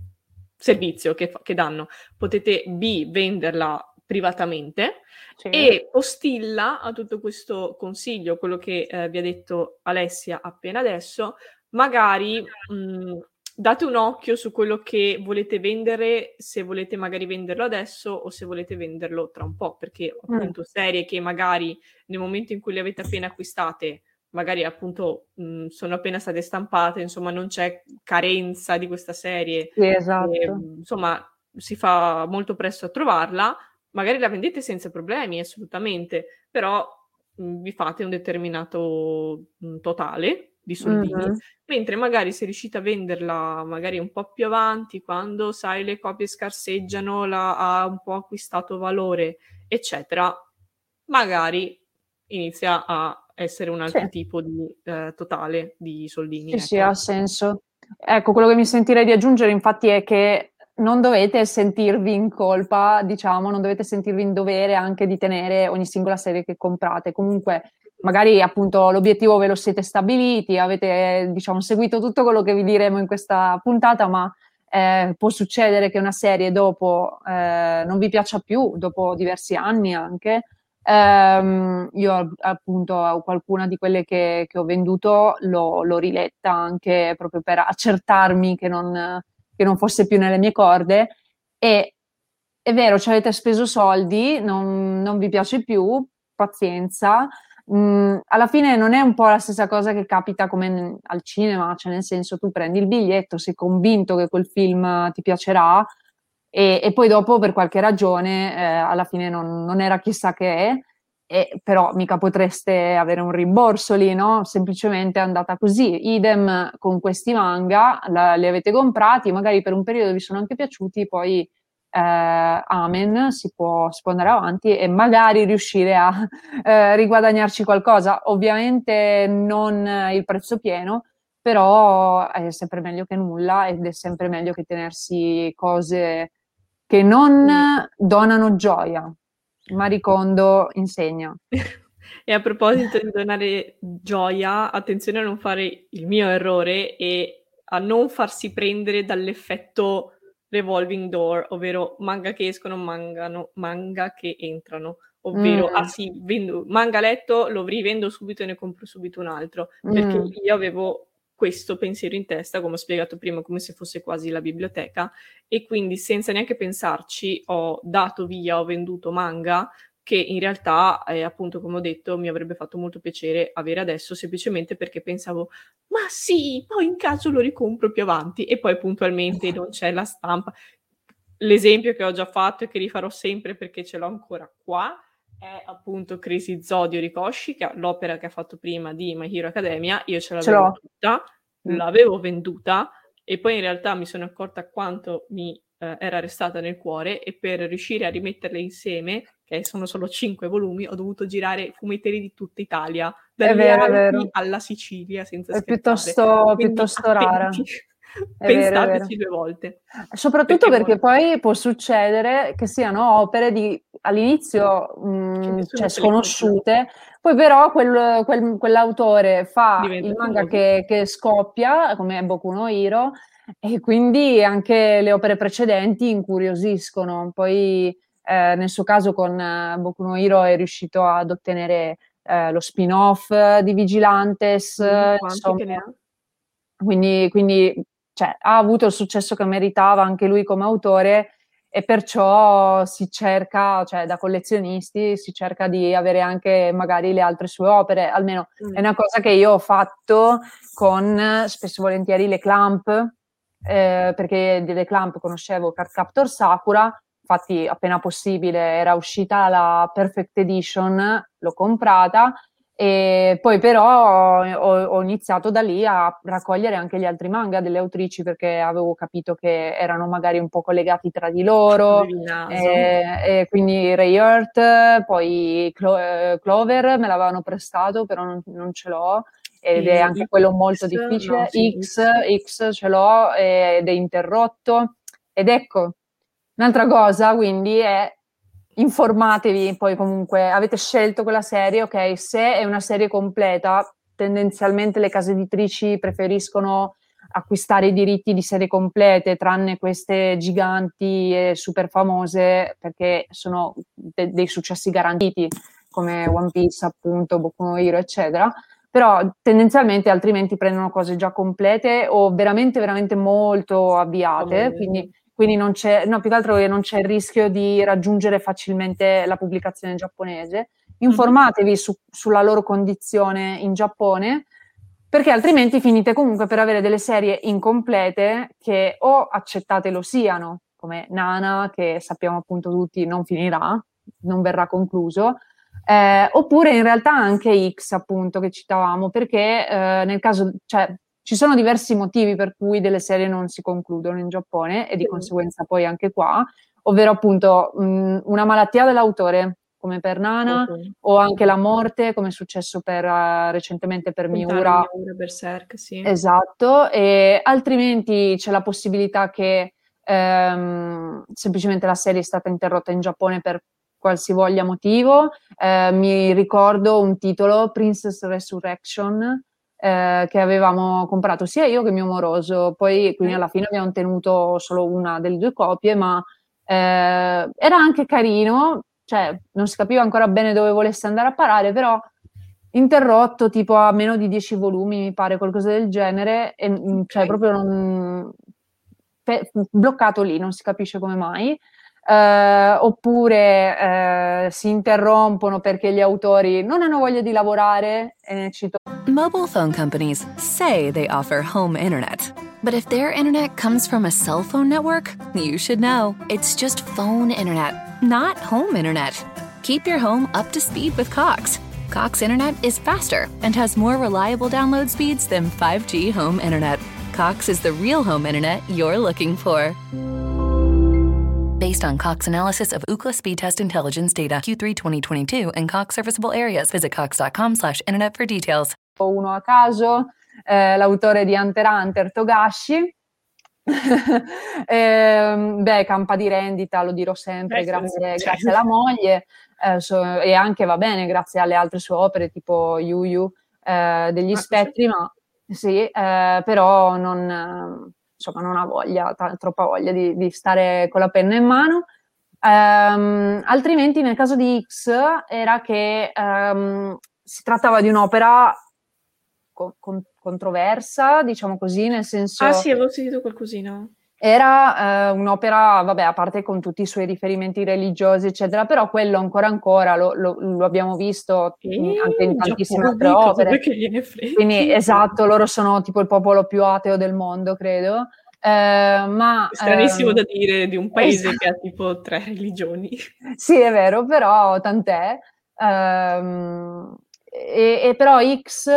servizio che, che danno, potete B venderla privatamente sì. e postilla a tutto questo consiglio, quello che eh, vi ha detto Alessia appena adesso, magari mh, mm, date un occhio su quello che volete vendere, se volete magari venderlo adesso o se volete venderlo tra un po', perché mm. appunto serie che magari nel momento in cui le avete appena acquistate magari appunto mh, sono appena state stampate, insomma non c'è carenza di questa serie, sì, esatto. e, insomma si fa molto presto a trovarla, magari la vendete senza problemi, assolutamente, però mh, vi fate un determinato mh, totale di soldini, Mm-hmm. mentre magari se riuscite a venderla magari un po' più avanti, quando sai le copie scarseggiano, la, ha un po' acquistato valore, eccetera, magari inizia a essere un altro Sì. tipo di eh, totale di soldini. Sì, sì, ecco. ha senso. Ecco, quello che mi sentirei di aggiungere infatti è che non dovete sentirvi in colpa, diciamo, non dovete sentirvi in dovere anche di tenere ogni singola serie che comprate. Comunque, magari appunto l'obiettivo ve lo siete stabiliti, avete, diciamo, seguito tutto quello che vi diremo in questa puntata, ma eh, può succedere che una serie dopo eh, non vi piaccia più, dopo diversi anni anche. Ehm, io appunto qualcuna di quelle che, che ho venduto l'ho, l'ho riletta anche proprio per accertarmi che non, che non fosse più nelle mie corde e è vero, ci avete speso soldi, non, non vi piace più, pazienza. Mm, alla fine non è un po' la stessa cosa che capita come n- al cinema, cioè nel senso tu prendi il biglietto, sei convinto che quel film ti piacerà e, e poi dopo per qualche ragione eh, alla fine non, non era chissà che, e, però mica potreste avere un rimborso lì, no? Semplicemente è andata così. Idem con questi manga, la, li avete comprati, magari per un periodo vi sono anche piaciuti, poi eh, amen, si può, si può andare avanti e magari riuscire a eh, riguadagnarci qualcosa. Ovviamente non il prezzo pieno, però è sempre meglio che nulla ed è sempre meglio che tenersi cose che non donano gioia. Maricondo insegna. E a proposito di donare gioia, attenzione a non fare il mio errore e a non farsi prendere dall'effetto revolving door, ovvero manga che escono, mangano, manga che entrano. Ovvero, Mm. ah sì, vendo, manga letto, lo rivendo subito e ne compro subito un altro. Perché Mm. io avevo questo pensiero in testa, come ho spiegato prima, come se fosse quasi la biblioteca, e quindi senza neanche pensarci ho dato via, ho venduto manga che in realtà, eh, appunto, come ho detto, mi avrebbe fatto molto piacere avere adesso, semplicemente perché pensavo, ma sì, poi in caso lo ricompro più avanti, e poi puntualmente non c'è la stampa. L'esempio che ho già fatto e che rifarò sempre perché ce l'ho ancora qua è appunto Crazy Zodio Rikoshi, che è l'opera che ha fatto prima di My Hero Academia. Io ce Ce l'avevo l'ho. tutta, Mm. l'avevo venduta e poi in realtà mi sono accorta quanto mi eh, era restata nel cuore e per riuscire a rimetterle insieme, che sono solo cinque volumi, ho dovuto girare fumetterie di tutta Italia, vero. alla Sicilia, senza È scherzare. piuttosto, Quindi piuttosto rara. È è pensateci vero. due volte. Soprattutto Perché perché poi può succedere che siano opere di all'inizio mh, nessuno cioè, sconosciute, poi però quel- quel- quell'autore fa Diventa il manga che, che scoppia, come Boku no Hero, e quindi anche le opere precedenti incuriosiscono. Poi eh, nel suo caso con eh, Boku no Hero è riuscito ad ottenere eh, lo spin-off di Vigilantes, Mm, insomma, che ne ha? quindi, quindi cioè, ha avuto il successo che meritava anche lui come autore e perciò si cerca, cioè da collezionisti, si cerca di avere anche magari le altre sue opere, almeno Mm. è una cosa che io ho fatto con spesso e volentieri le Clamp, eh, perché delle Clamp conoscevo Card Captor Sakura, infatti appena possibile era uscita la Perfect Edition, l'ho comprata e poi però ho, ho iniziato da lì a raccogliere anche gli altri manga delle autrici perché avevo capito che erano magari un po' collegati tra di loro. Il naso. E, e quindi Ray Earth, poi Clo- eh, Clover me l'avevano prestato, però non, non ce l'ho. Ed è E anche quello molto difficile. no, sì, X, X ce l'ho ed è interrotto. Ed ecco, un'altra cosa quindi è informatevi, poi comunque avete scelto quella serie, ok, se è una serie completa, tendenzialmente le case editrici preferiscono acquistare i diritti di serie complete, tranne queste giganti e super famose, perché sono de- dei successi garantiti, come One Piece, appunto, Boku no Hero, eccetera. Però tendenzialmente altrimenti prendono cose già complete o veramente, veramente molto avviate, quindi quindi non c'è, no, più che altro che non c'è il rischio di raggiungere facilmente la pubblicazione giapponese. Informatevi su- sulla loro condizione in Giappone, perché altrimenti finite comunque per avere delle serie incomplete che o accettate lo siano, come Nana, che sappiamo appunto tutti non finirà, non verrà concluso, Eh, oppure in realtà anche X, appunto, che citavamo, perché eh, nel caso, cioè, ci sono diversi motivi per cui delle serie non si concludono in Giappone e di conseguenza poi anche qua, ovvero appunto mh, una malattia dell'autore, come per Nana, okay. o anche la morte, come è successo per, uh, recentemente per Miura. Miura Berserk, sì. Esatto, e altrimenti c'è la possibilità che ehm, semplicemente la serie è stata interrotta in Giappone per qualsivoglia motivo. Eh, mi ricordo un titolo, Princess Resurrection, eh, che avevamo comprato sia io che mio moroso, poi quindi alla fine abbiamo tenuto solo una delle due copie, ma eh, era anche carino, cioè non si capiva ancora bene dove volesse andare a parare, però interrotto tipo a meno di 10 volumi, mi pare qualcosa del genere, e mm, cioè proprio non, pe- bloccato lì, non si capisce come mai. Uh, oppure uh, si interrompono perché gli autori non hanno voglia di lavorare e ne cito. Mobile phone companies say they offer home internet. But if their internet comes from a cell phone network, you should know. It's just phone internet, not home internet. Keep your home up to speed with Cox. Cox internet is faster and has more reliable download speeds than 5G home internet. Cox is the real home internet you're looking for based on Cox analysis of Ookla speed test intelligence data Q3 2022 and Cox serviceable areas. Visit cox.com slash internet for details. Uno a caso, eh, l'autore di Hunter Hunter, Togashi. eh, beh, campa di rendita, lo dirò sempre, grazie, certo. grazie alla moglie eh, so, e anche va bene grazie alle altre sue opere tipo Yu Yu eh, degli ah, spettri, sì. ma sì, eh, però non insomma non ha voglia, t- troppa voglia di, di, stare con la penna in mano. Um, altrimenti nel caso di X era che um, si trattava di un'opera co- con- controversa, diciamo così, nel senso... Ah sì, avevo sentito qualcosina. Era eh, un'opera, vabbè, a parte con tutti i suoi riferimenti religiosi, eccetera, però quello ancora ancora lo, lo, lo abbiamo visto in, anche in tantissime altre opere. Quindi esatto, loro sono tipo il popolo più ateo del mondo, credo. Eh, ma, stranissimo ehm, da dire di un paese esatto. che ha tipo tre religioni. Sì, è vero, però tant'è. Um, e, e, però X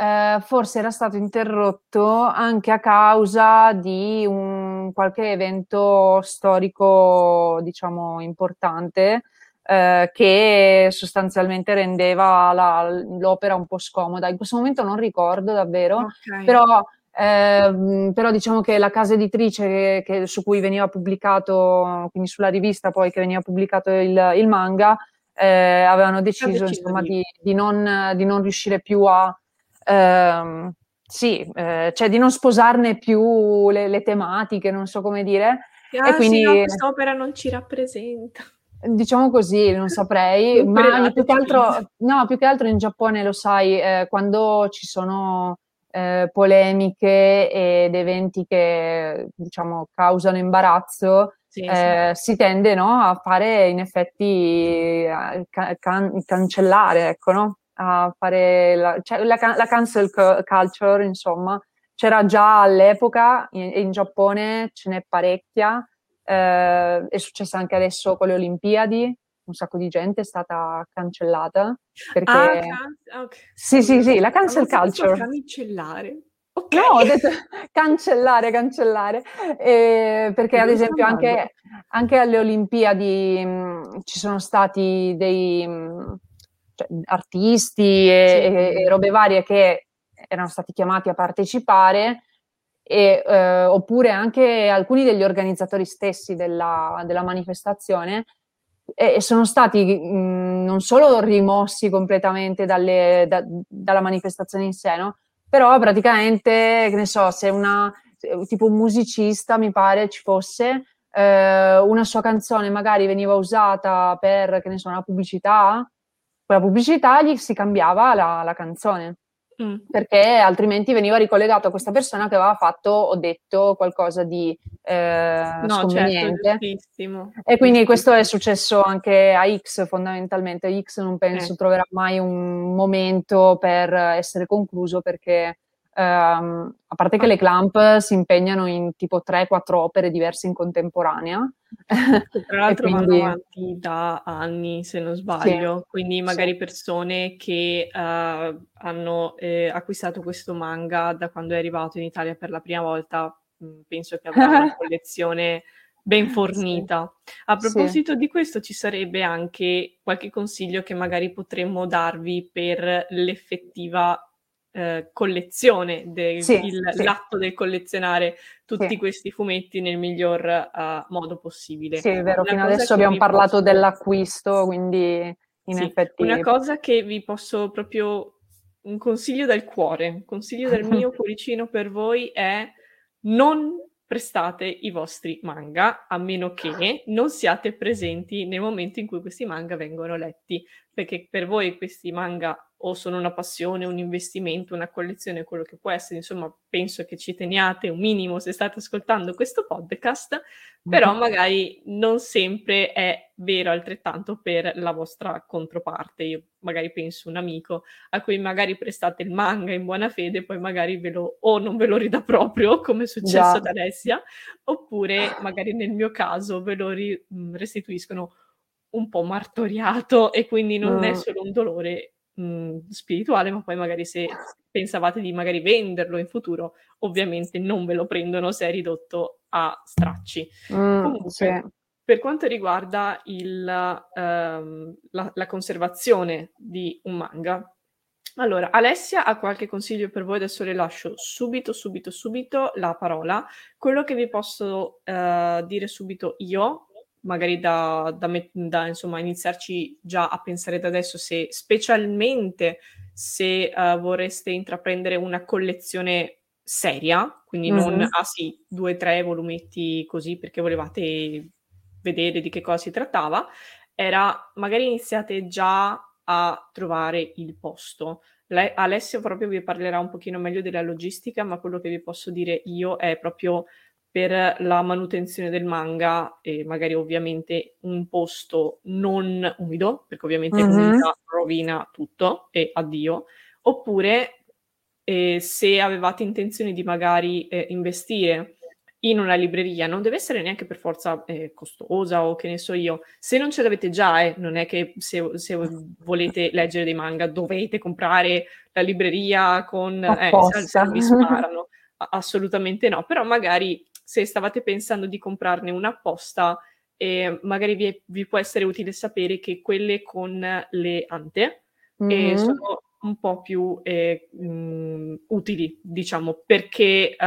eh, forse era stato interrotto anche a causa di un qualche evento storico, diciamo, importante. Eh, che sostanzialmente rendeva la, l'opera un po' scomoda. In questo momento non ricordo davvero, okay. però, eh, però, diciamo che la casa editrice che, che, su cui veniva pubblicato, quindi sulla rivista poi che veniva pubblicato il, il manga, eh, avevano deciso, deciso insomma, di, di, non, di non riuscire più a ehm, sì, eh, cioè di non sposarne più le, le, tematiche, non so come dire. Ah, e quindi, sì, no, quest'opera non ci rappresenta. Diciamo così, non saprei, ma più che, altro, no, più che altro in Giappone lo sai, eh, quando ci sono eh, polemiche ed eventi che diciamo causano imbarazzo, sì, eh, sì. si tende no, a fare in effetti can- cancellare, ecco, no? A fare la, cioè la, la cancel culture, insomma, c'era già all'epoca in, in Giappone, ce n'è parecchia, eh, è successa anche adesso con le Olimpiadi, un sacco di gente è stata cancellata perché... Ah, can- okay. Sì, sì, sì, la cancel culture. Cancellare. Okay. No, ho detto cancellare, cancellare, eh, perché ad esempio anche, anche, alle Olimpiadi mh, ci sono stati dei... Mh, cioè, artisti e, sì. e, robe varie che erano stati chiamati a partecipare, e, eh, oppure anche alcuni degli organizzatori stessi della, della manifestazione, e sono stati mh, non solo rimossi completamente dalle, da, dalla manifestazione in sé, no? però praticamente, che ne so, se una tipo un musicista mi pare ci fosse, eh, una sua canzone magari veniva usata per, che ne so, una pubblicità, quella pubblicità gli si cambiava la, la canzone. Mm. Perché altrimenti veniva ricollegato a questa persona che aveva fatto o detto qualcosa di eh, no. Certo, e quindi questo è successo anche a X fondamentalmente. X non penso eh. troverà mai un momento per essere concluso perché Um, a parte che le clamp si impegnano in tipo 3-4 opere diverse in contemporanea. Tra l'altro quindi... vanno avanti da anni, se non sbaglio, sì, quindi magari sì. persone che uh, hanno eh, acquistato questo manga da quando è arrivato in Italia per la prima volta, mm, penso che avrà una collezione ben fornita. Sì. A proposito di questo, ci sarebbe anche qualche consiglio che magari potremmo darvi per l'effettiva eh, collezione, del sì, sì. l'atto del collezionare tutti sì. questi fumetti nel miglior uh, modo possibile. Sì, è vero, una fino adesso abbiamo parlato posso... dell'acquisto, quindi in effetti... Una cosa che vi posso proprio... Un consiglio dal cuore, un consiglio del mio cuoricino per voi è non prestate i vostri manga a meno che non siate presenti nel momento in cui questi manga vengono letti, perché per voi questi manga o sono una passione, un investimento, una collezione, quello che può essere, insomma, penso che ci teniate un minimo se state ascoltando questo podcast, però mm-hmm. magari non sempre è vero altrettanto per la vostra controparte. Io magari penso un amico a cui magari prestate il manga in buona fede, poi magari ve lo o non ve lo ridà proprio, come è successo yeah. ad Alessia, oppure magari nel mio caso ve lo ri- restituiscono un po' martoriato e quindi non mm. è solo un dolore mh, mhmm, spirituale, ma poi magari se pensavate di magari venderlo in futuro, ovviamente non ve lo prendono se è ridotto a stracci. Mm, Comunque, sì. per quanto riguarda il, um, la, la conservazione di un manga, allora, Alessia ha qualche consiglio per voi, adesso le lascio subito, subito, subito la parola. Quello che vi posso uh, dire subito io magari da, da, da insomma, iniziarci già a pensare da adesso se specialmente se uh, vorreste intraprendere una collezione seria, quindi mm-hmm. non ah sì, due o tre volumetti così perché volevate vedere di che cosa si trattava, era magari iniziate già a trovare il posto. Le- Alessio proprio vi parlerà un pochino meglio della logistica, ma quello che vi posso dire io è proprio per la manutenzione del manga e magari ovviamente un posto non umido, perché ovviamente mm-hmm. umidità rovina tutto e addio, oppure eh, se avevate intenzione di magari eh, investire in una libreria, non deve essere neanche per forza eh, costosa o che ne so io, se non ce l'avete già, eh, non è che se, se, volete leggere dei manga dovete comprare la libreria con... Eh, se, se vi sparano, assolutamente no, però magari se stavate pensando di comprarne una apposta, eh, magari vi, vi, può essere utile sapere che quelle con le ante mm-hmm. eh, sono un po' più eh, mh, mm, utili, diciamo, perché uh,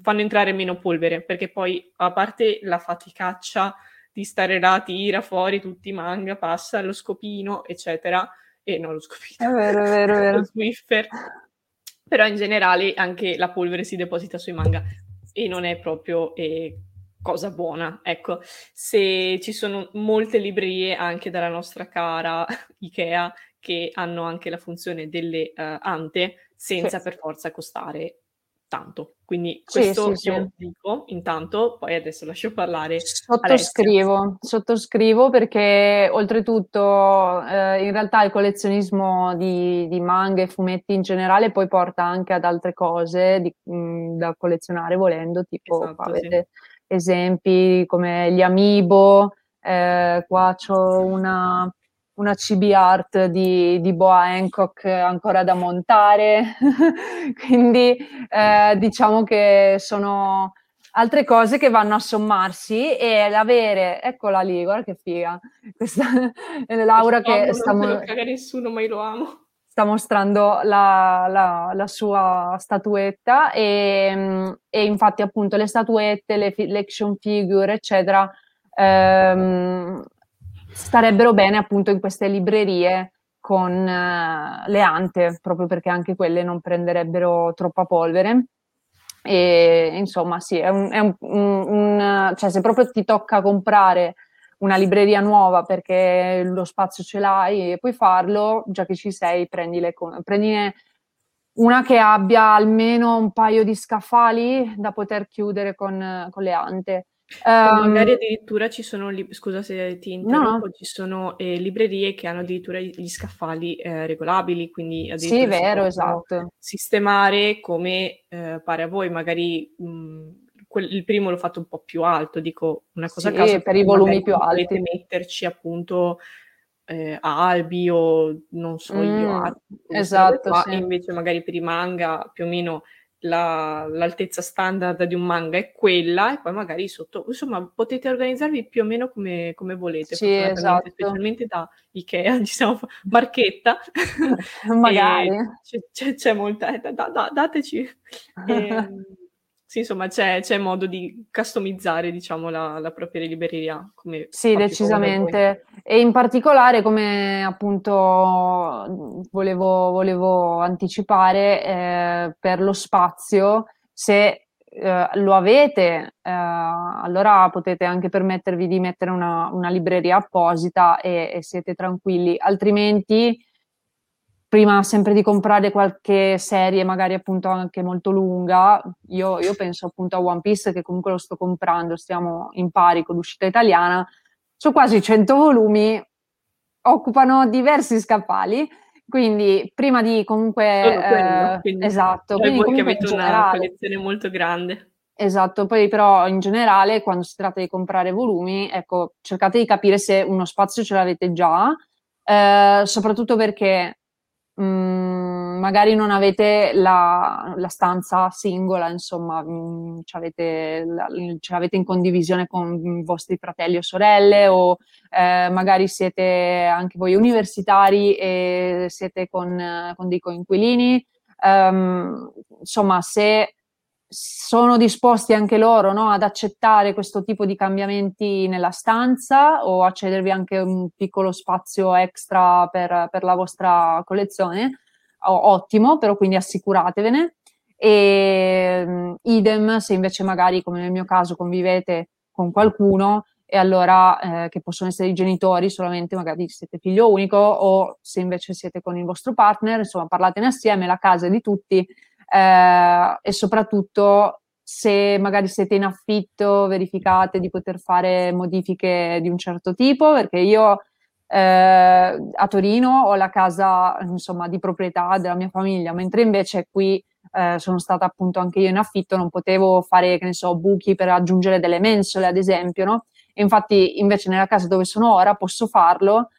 fanno entrare meno polvere, perché poi a parte la faticaccia di stare là, tira fuori tutti i manga, passa lo scopino, eccetera, e non lo scopino, è vero, è vero, è vero. lo Swiffer, però in generale anche la polvere si deposita sui manga e non è proprio eh, cosa buona. Ecco, se ci sono molte librerie anche dalla nostra cara Ikea che hanno anche la funzione delle uh, ante senza sì. per forza costare tanto. Quindi questo sì, sì, io dico intanto, poi adesso lascio parlare. Sottoscrivo, sottoscrivo perché oltretutto eh, in realtà il collezionismo di, di, manga e fumetti in generale poi porta anche ad altre cose di, mh, da collezionare volendo, tipo esatto, avete esempi come gli amiibo, eh, qua c'ho una una CB art di, di, Boa Hancock ancora da montare, quindi eh, diciamo che sono altre cose che vanno a sommarsi e l'avere, eccola lì, guarda che figa, questa Laura che sta, mo- nessuno, ma io lo amo. sta mostrando la, la, la sua statuetta e, e, infatti appunto le statuette, le, le action figure eccetera ehm, starebbero bene appunto in queste librerie con uh, le ante, proprio perché anche quelle non prenderebbero troppa polvere. E insomma, sì, è un, è un, un, cioè se proprio ti tocca comprare una libreria nuova perché lo spazio ce l'hai e puoi farlo, già che ci sei, prendile, prendine una che abbia almeno un paio di scaffali da poter chiudere con, con le ante Um, magari addirittura ci sono, li- scusa se ti interrompo, no. ci sono eh, librerie che hanno addirittura gli scaffali eh, regolabili, quindi sì, vero, esatto. sistemare come eh, pare a voi, magari mh, quel, il primo l'ho fatto un po' più alto, dico una cosa sì, a caso. per i volumi più alti. Metterci appunto eh, albi o non so mm, io, esatto, qua, sì. invece magari per i manga più o meno la, l'altezza standard di un manga è quella e poi magari sotto, insomma potete organizzarvi più o meno come, come volete, sì, esatto. specialmente da Ikea, diciamo, marchetta, magari c'è, c'è, molta, eh, da, da, dateci. E, ehm, sì, insomma, c'è, c'è, modo di customizzare, diciamo, la, la propria libreria. Come sì, decisamente. E in particolare, come appunto volevo, volevo anticipare, eh, per lo spazio, se eh, lo avete, eh, allora potete anche permettervi di mettere una, una libreria apposita e, e siete tranquilli. Altrimenti prima sempre di comprare qualche serie, magari appunto anche molto lunga, io, io, penso appunto a One Piece che comunque lo sto comprando, stiamo in pari con l'uscita italiana, su quasi 100 volumi, occupano diversi scaffali, quindi prima di comunque... Quello, eh, quindi, esatto. Quindi voi che avete una collezione molto grande. Esatto, poi però in generale quando si tratta di comprare volumi, ecco, cercate di capire se uno spazio ce l'avete già, eh, soprattutto perché Mm, magari non avete la, la stanza singola, insomma, mm, la, ce l'avete in condivisione con i vostri fratelli o sorelle o eh, magari siete anche voi universitari e siete con, con dei coinquilini. Um, insomma, se sono disposti anche loro no, ad accettare questo tipo di cambiamenti nella stanza o a cedervi anche un piccolo spazio extra per, per la vostra collezione, ottimo, però quindi assicuratevene. E um, idem se invece magari, come nel mio caso, convivete con qualcuno e allora eh, che possono essere i genitori solamente, magari siete figlio unico o se invece siete con il vostro partner, insomma parlatene assieme, la casa è di tutti eh, e soprattutto se magari siete in affitto verificate di poter fare modifiche di un certo tipo perché io eh, a Torino ho la casa insomma di proprietà della mia famiglia mentre invece qui eh, sono stata appunto anche io in affitto non potevo fare che ne so buchi per aggiungere delle mensole ad esempio no? E infatti invece nella casa dove sono ora posso farlo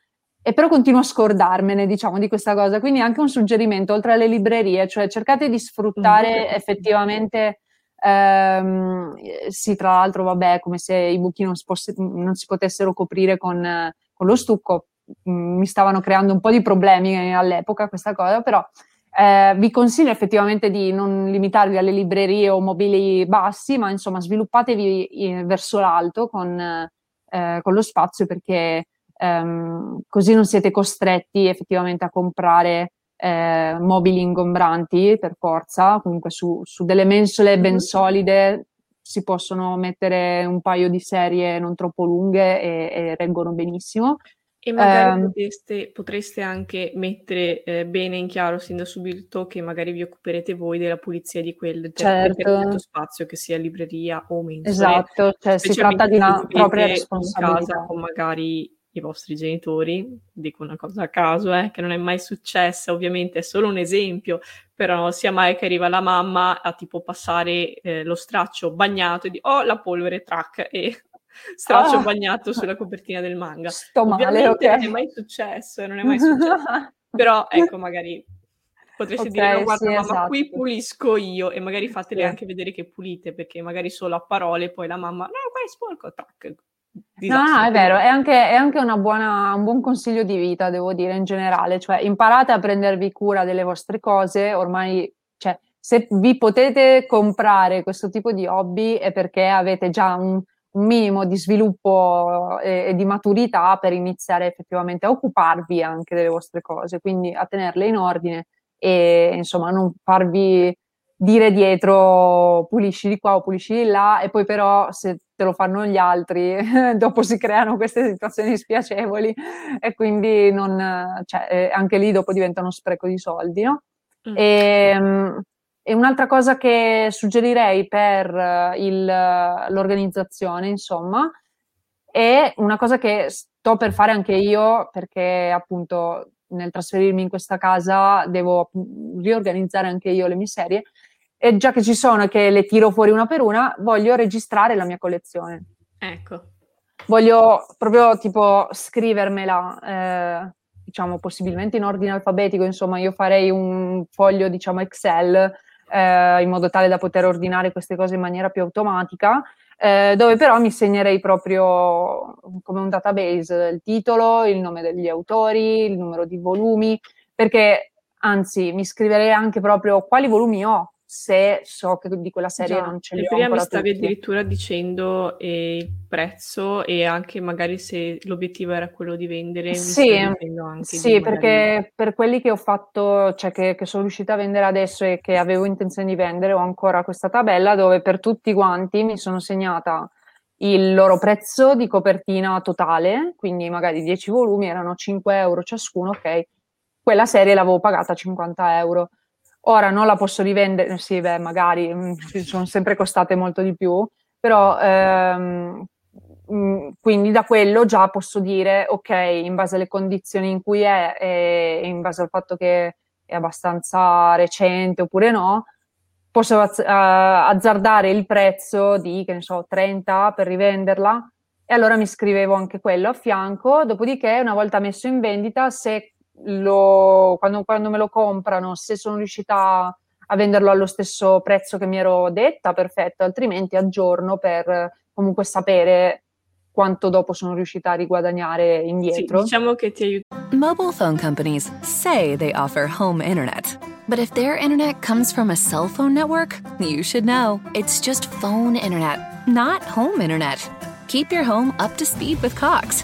e però continuo a scordarmene, diciamo, di questa cosa. Quindi anche un suggerimento, oltre alle librerie, cioè cercate di sfruttare mm-hmm. effettivamente, ehm, sì, tra l'altro, vabbè, come se i buchi non si, poss- non si potessero coprire con, con lo stucco, mm, mi stavano creando un po' di problemi all'epoca questa cosa, però eh, vi consiglio effettivamente di non limitarvi alle librerie o mobili bassi, ma insomma sviluppatevi eh, verso l'alto con, eh, con lo spazio perché ehm, così non siete costretti effettivamente a comprare eh, mobili ingombranti per forza, comunque su, su delle mensole ben mm-hmm. solide si possono mettere un paio di serie non troppo lunghe e, e reggono benissimo. E magari eh, potreste, potreste, anche mettere eh, bene in chiaro sin da subito che magari vi occuperete voi della pulizia di quel certo. spazio, che sia libreria o mensole. Esatto, cioè si tratta di una propria responsabilità. In casa con magari i vostri genitori, dico una cosa a caso, eh, che non è mai successa, ovviamente è solo un esempio, però non sia mai che arriva la mamma a tipo passare eh, lo straccio bagnato e di oh la polvere track e straccio oh. bagnato sulla copertina del manga. Sto ovviamente male, okay. non è mai successo, non è mai successo. però ecco, magari potresti okay, dire no, guarda sì, mamma esatto. qui pulisco io e magari fatele sì. anche vedere che pulite perché magari solo a parole poi la mamma no qua è sporco tac No, è vero, è anche, è anche buona, un buon consiglio di vita, devo dire, in generale, cioè imparate a prendervi cura delle vostre cose, ormai, cioè, se vi potete comprare questo tipo di hobby è perché avete già un, un minimo di sviluppo e, e, di maturità per iniziare effettivamente a occuparvi anche delle vostre cose, quindi a tenerle in ordine e insomma non farvi dire dietro pulisci di qua o pulisci di là e poi però se te lo fanno gli altri dopo si creano queste situazioni spiacevoli e quindi non, cioè, eh, anche lì dopo diventa uno spreco di soldi, no? Mm. E, ehm, E un'altra cosa che suggerirei per il, l'organizzazione, insomma, è una cosa che sto per fare anche io, perché appunto nel trasferirmi in questa casa devo riorganizzare anche io le mie serie. E già che ci sono e che le tiro fuori una per una, voglio registrare la mia collezione. Ecco. Voglio proprio tipo scrivermela, eh, diciamo possibilmente in ordine alfabetico, insomma io farei un foglio diciamo Excel eh, in modo tale da poter ordinare queste cose in maniera più automatica eh, dove però mi segnerei proprio come un database il titolo, il nome degli autori, il numero di volumi, perché anzi mi scriverei anche proprio quali volumi ho, se so che di quella serie Già, non ce li ho prima mi stavi tutti. addirittura dicendo eh, il prezzo e anche magari se l'obiettivo era quello di vendere. Sì, sì perché per quelli che ho fatto, cioè che, che, sono riuscita a vendere adesso e che avevo intenzione di vendere, ho ancora questa tabella dove per tutti quanti mi sono segnata il loro prezzo di copertina totale, quindi magari 10 volumi erano 5 euro ciascuno, ok, quella serie l'avevo pagata 50 euro Ora non la posso rivendere, sì, beh, magari mm, sono sempre costate molto di più, però ehm, mm, quindi da quello già posso dire, ok, in base alle condizioni in cui è e in base al fatto che è abbastanza recente oppure no, posso az- azzardare il prezzo di, che ne so, 30 per rivenderla. E allora mi scrivevo anche quello a fianco, dopodiché una volta messo in vendita, se lo, quando, quando, me lo comprano, se sono riuscita a venderlo allo stesso prezzo che mi ero detta, perfetto, altrimenti aggiorno per comunque sapere quanto dopo sono riuscita a riguadagnare indietro. Sì, diciamo che ti aiuta. Mobile phone companies say they offer home internet. But if their internet comes from a cell phone network, you should know. It's just phone internet, not home internet. Keep your home up to speed with Cox.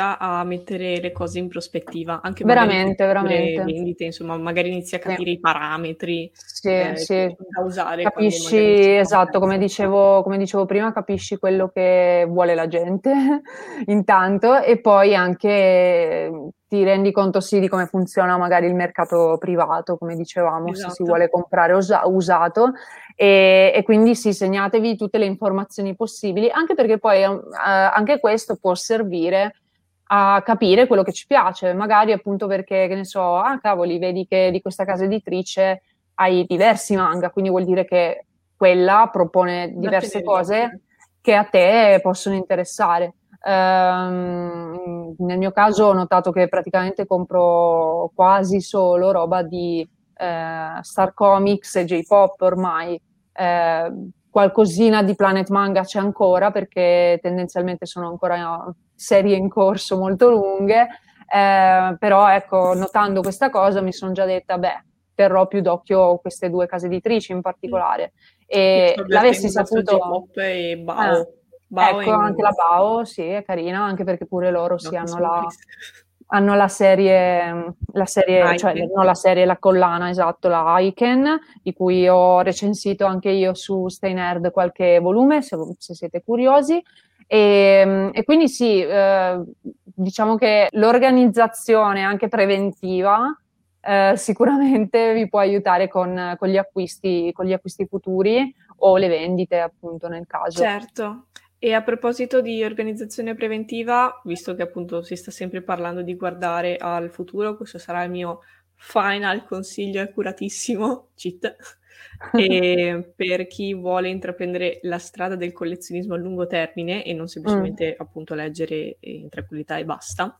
A mettere le cose in prospettiva, anche veramente, veramente. vendite, insomma, magari inizi a capire sì. i parametri sì, eh, sì. da usare. Capisci, esatto, come dicevo, come dicevo prima, capisci quello che vuole la gente intanto e poi anche ti rendi conto sì di come funziona magari il mercato privato, come dicevamo, esatto. se si esatto. vuole comprare usa- usato e, e, quindi sì, segnatevi tutte le informazioni possibili, anche perché poi eh, anche questo può servire a capire quello che ci piace, magari appunto perché, che ne so, ah cavoli, vedi che di questa casa editrice hai diversi manga, quindi vuol dire che quella propone diverse cose che a te possono interessare. Um, nel mio caso ho notato che praticamente compro quasi solo roba di uh, Star Comics e J-Pop ormai. Uh, qualcosina di Planet Manga c'è ancora perché tendenzialmente sono ancora serie in corso molto lunghe, eh, però ecco, notando questa cosa mi sono già detta, beh, terrò più d'occhio queste due case editrici in particolare. E l'avessi saputo... E Bao. Eh, Bao ecco, anche la Bao, sì, è carina, anche perché pure loro no, sì, hanno la, hanno la serie, la serie cioè non la serie, la collana, esatto, la Icon, di cui ho recensito anche io su Stay Nerd qualche volume, se, se siete curiosi. E, ehm, e quindi sì, eh, diciamo che l'organizzazione anche preventiva eh, sicuramente vi può aiutare con, con, gli acquisti, con gli acquisti futuri o le vendite, appunto, nel caso. Certo. E a proposito di organizzazione preventiva, visto che appunto si sta sempre parlando di guardare al futuro, questo sarà il mio final consiglio accuratissimo, cheat, per chi vuole intraprendere la strada del collezionismo a lungo termine e non semplicemente mm. appunto leggere in tranquillità e basta,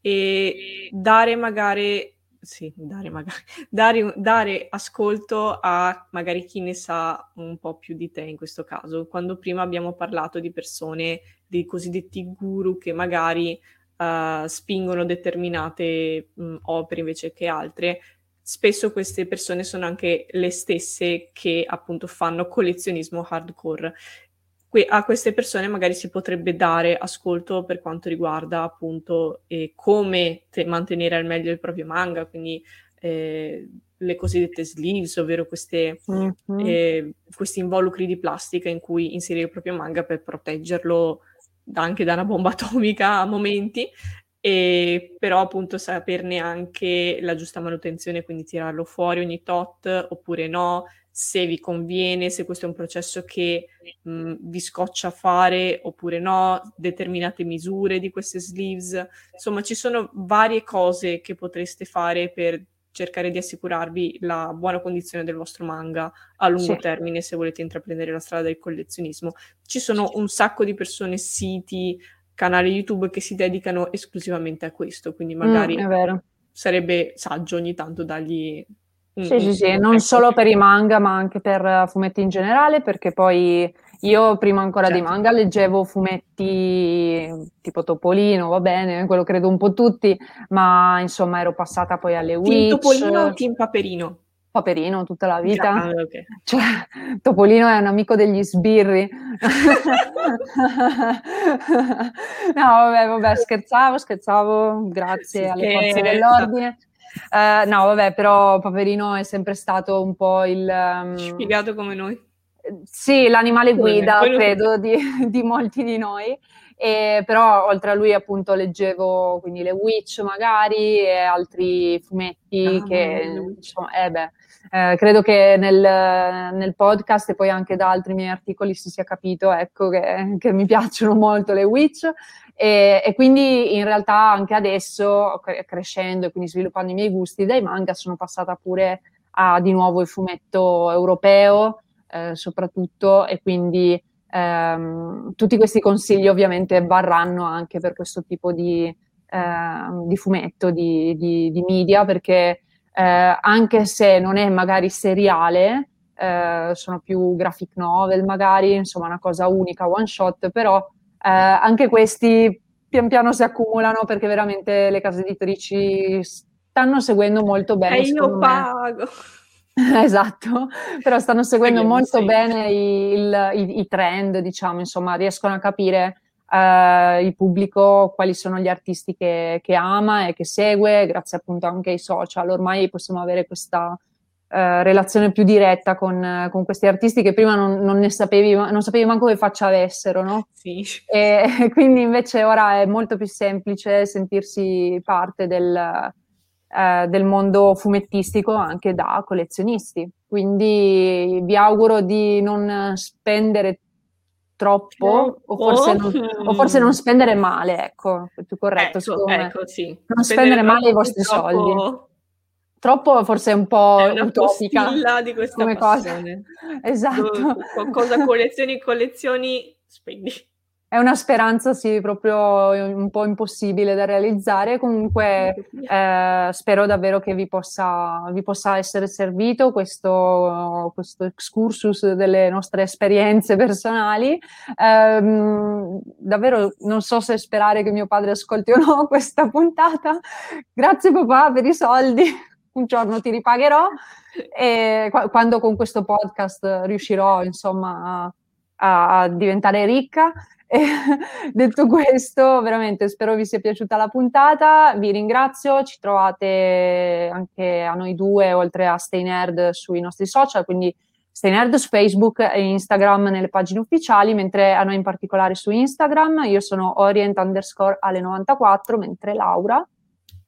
e dare magari sì, dare, magari, dare, dare, ascolto a magari chi ne sa un po' più di te in questo caso. Quando prima abbiamo parlato di persone, dei cosiddetti guru che magari uh, spingono determinate mh, opere invece che altre, spesso queste persone sono anche le stesse che appunto fanno collezionismo hardcore. Que- a queste persone magari si potrebbe dare ascolto per quanto riguarda appunto eh, come te- mantenere al meglio il proprio manga, quindi eh, le cosiddette sleeves, ovvero queste, mm-hmm. eh, questi involucri di plastica in cui inserire il proprio manga per proteggerlo anche da una bomba atomica a momenti, e però appunto saperne anche la giusta manutenzione, quindi tirarlo fuori ogni tot oppure no, se vi conviene, se questo è un processo che mh, vi scoccia fare oppure no, determinate misure di queste sleeves. Insomma, ci sono varie cose che potreste fare per cercare di assicurarvi la buona condizione del vostro manga a lungo sì. termine se volete intraprendere la strada del collezionismo. Ci sono un sacco di persone, siti, canali YouTube che si dedicano esclusivamente a questo, quindi mm, magari mm, sarebbe saggio ogni tanto dargli sì, un, sì, sì, non ecco. solo per i manga, ma anche per fumetti in generale, perché poi io prima ancora certo. dei manga leggevo fumetti tipo Topolino, va bene, quello credo un po' tutti, ma insomma ero passata poi alle Witch. Team Topolino o Team Paperino? Paperino tutta la vita. Ah, okay. cioè, Topolino è un amico degli sbirri. no, vabbè, vabbè, scherzavo, scherzavo, grazie sì, alle forze dell'ordine. Uh, no, vabbè, però Paperino è sempre stato un po' il... Um... Spiegato come noi. Sì, l'animale guida, Quello... credo, di, di molti di noi. E, però oltre a lui appunto leggevo quindi le Witch magari e altri fumetti ah, che insomma, eh beh, eh, credo che nel, nel, podcast e poi anche da altri miei articoli si sia capito ecco, che, che mi piacciono molto le Witch e, e, quindi in realtà anche adesso crescendo e quindi sviluppando i miei gusti dai manga sono passata pure a di nuovo il fumetto europeo eh, soprattutto. E quindi ehm, tutti questi consigli ovviamente varranno anche per questo tipo di, eh, di fumetto, di, di, di, media, perché eh, anche se non è magari seriale, eh, sono più graphic novel magari, insomma una cosa unica, one shot, però anche questi pian piano si accumulano perché veramente le case editrici stanno seguendo molto bene. E io pago. Esatto, però stanno seguendo molto sì. bene i, il, i, i, trend, diciamo, insomma, riescono a capire uh, il pubblico quali sono gli artisti che, che, ama e che segue, grazie appunto anche ai social. Ormai possiamo avere questa uh, relazione più diretta con, con, questi artisti che prima non, non, ne sapevi, non sapevi manco che faccia avessero, no? Sì. E quindi invece ora è molto più semplice sentirsi parte del eh, del mondo fumettistico anche da collezionisti. Quindi vi auguro di non spendere troppo o forse, non, o forse non spendere male, ecco, è più corretto. Ecco, ecco sì. Non spendere, spendere male i vostri troppo... soldi. Troppo forse un po' è una utopica di questa come passione. cosa. Esatto. Cosa collezioni, collezioni, spendi è una speranza, sì, proprio un po' impossibile da realizzare. Comunque eh, spero davvero che vi possa, vi possa essere servito questo, questo, excursus delle nostre esperienze personali. Eh, davvero non so se sperare che mio padre ascolti o no questa puntata. Grazie papà per i soldi. Un giorno ti ripagherò e quando con questo podcast riuscirò, insomma, a, a diventare ricca. E, detto questo, veramente spero vi sia piaciuta la puntata. Vi ringrazio. Ci trovate anche a noi due, oltre a Stay Nerd, sui nostri social, quindi Stay Nerd su Facebook e Instagram nelle pagine ufficiali, mentre a noi in particolare su Instagram. Io sono orient underscore alle 94, mentre Laura.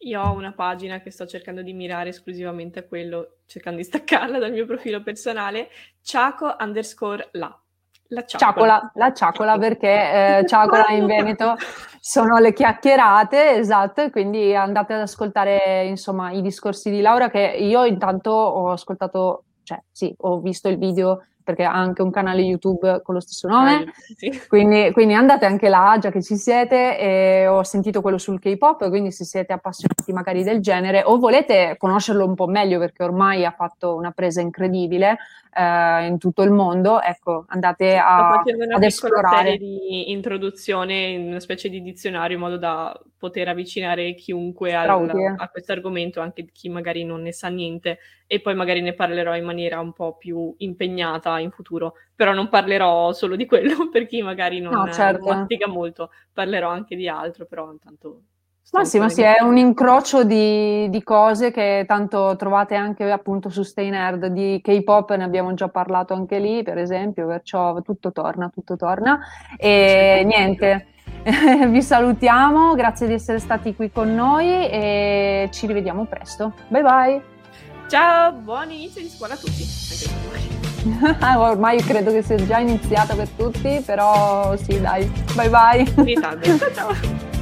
Io ho una pagina che sto cercando di mirare esclusivamente a quello, cercando di staccarla dal mio profilo personale, Ciaco underscore la. La ciacola. la ciacola perché eh, ciacola in Veneto sono le chiacchierate, esatto, quindi andate ad ascoltare insomma i discorsi di Laura che io intanto ho ascoltato, cioè sì, ho visto il video perché ha anche un canale YouTube con lo stesso nome, sì. quindi, quindi, andate anche là, già che ci siete, e ho sentito quello sul K-pop, quindi se siete appassionati magari del genere o volete conoscerlo un po' meglio perché ormai ha fatto una presa incredibile, eh, in tutto il mondo, ecco, andate a, una ad esplorare. serie di introduzione, una specie di dizionario in modo da poter avvicinare chiunque al, a questo argomento, anche chi magari non ne sa niente, e poi magari ne parlerò in maniera un po' più impegnata in futuro, però non parlerò solo di quello per chi magari non, no, certo. non molto, parlerò anche di altro, però intanto Ma sì, ma sì, è un incrocio di, di, cose che tanto trovate anche appunto su Stay Nerd, di K-pop ne abbiamo già parlato anche lì, per esempio, perciò tutto torna, tutto torna. E niente, vi salutiamo, grazie di essere stati qui con noi e ci rivediamo presto. Bye bye! Ciao, buon inizio di scuola a tutti. Ormai credo che sia già iniziata per tutti, però sì, dai. Bye bye. ciao ciao.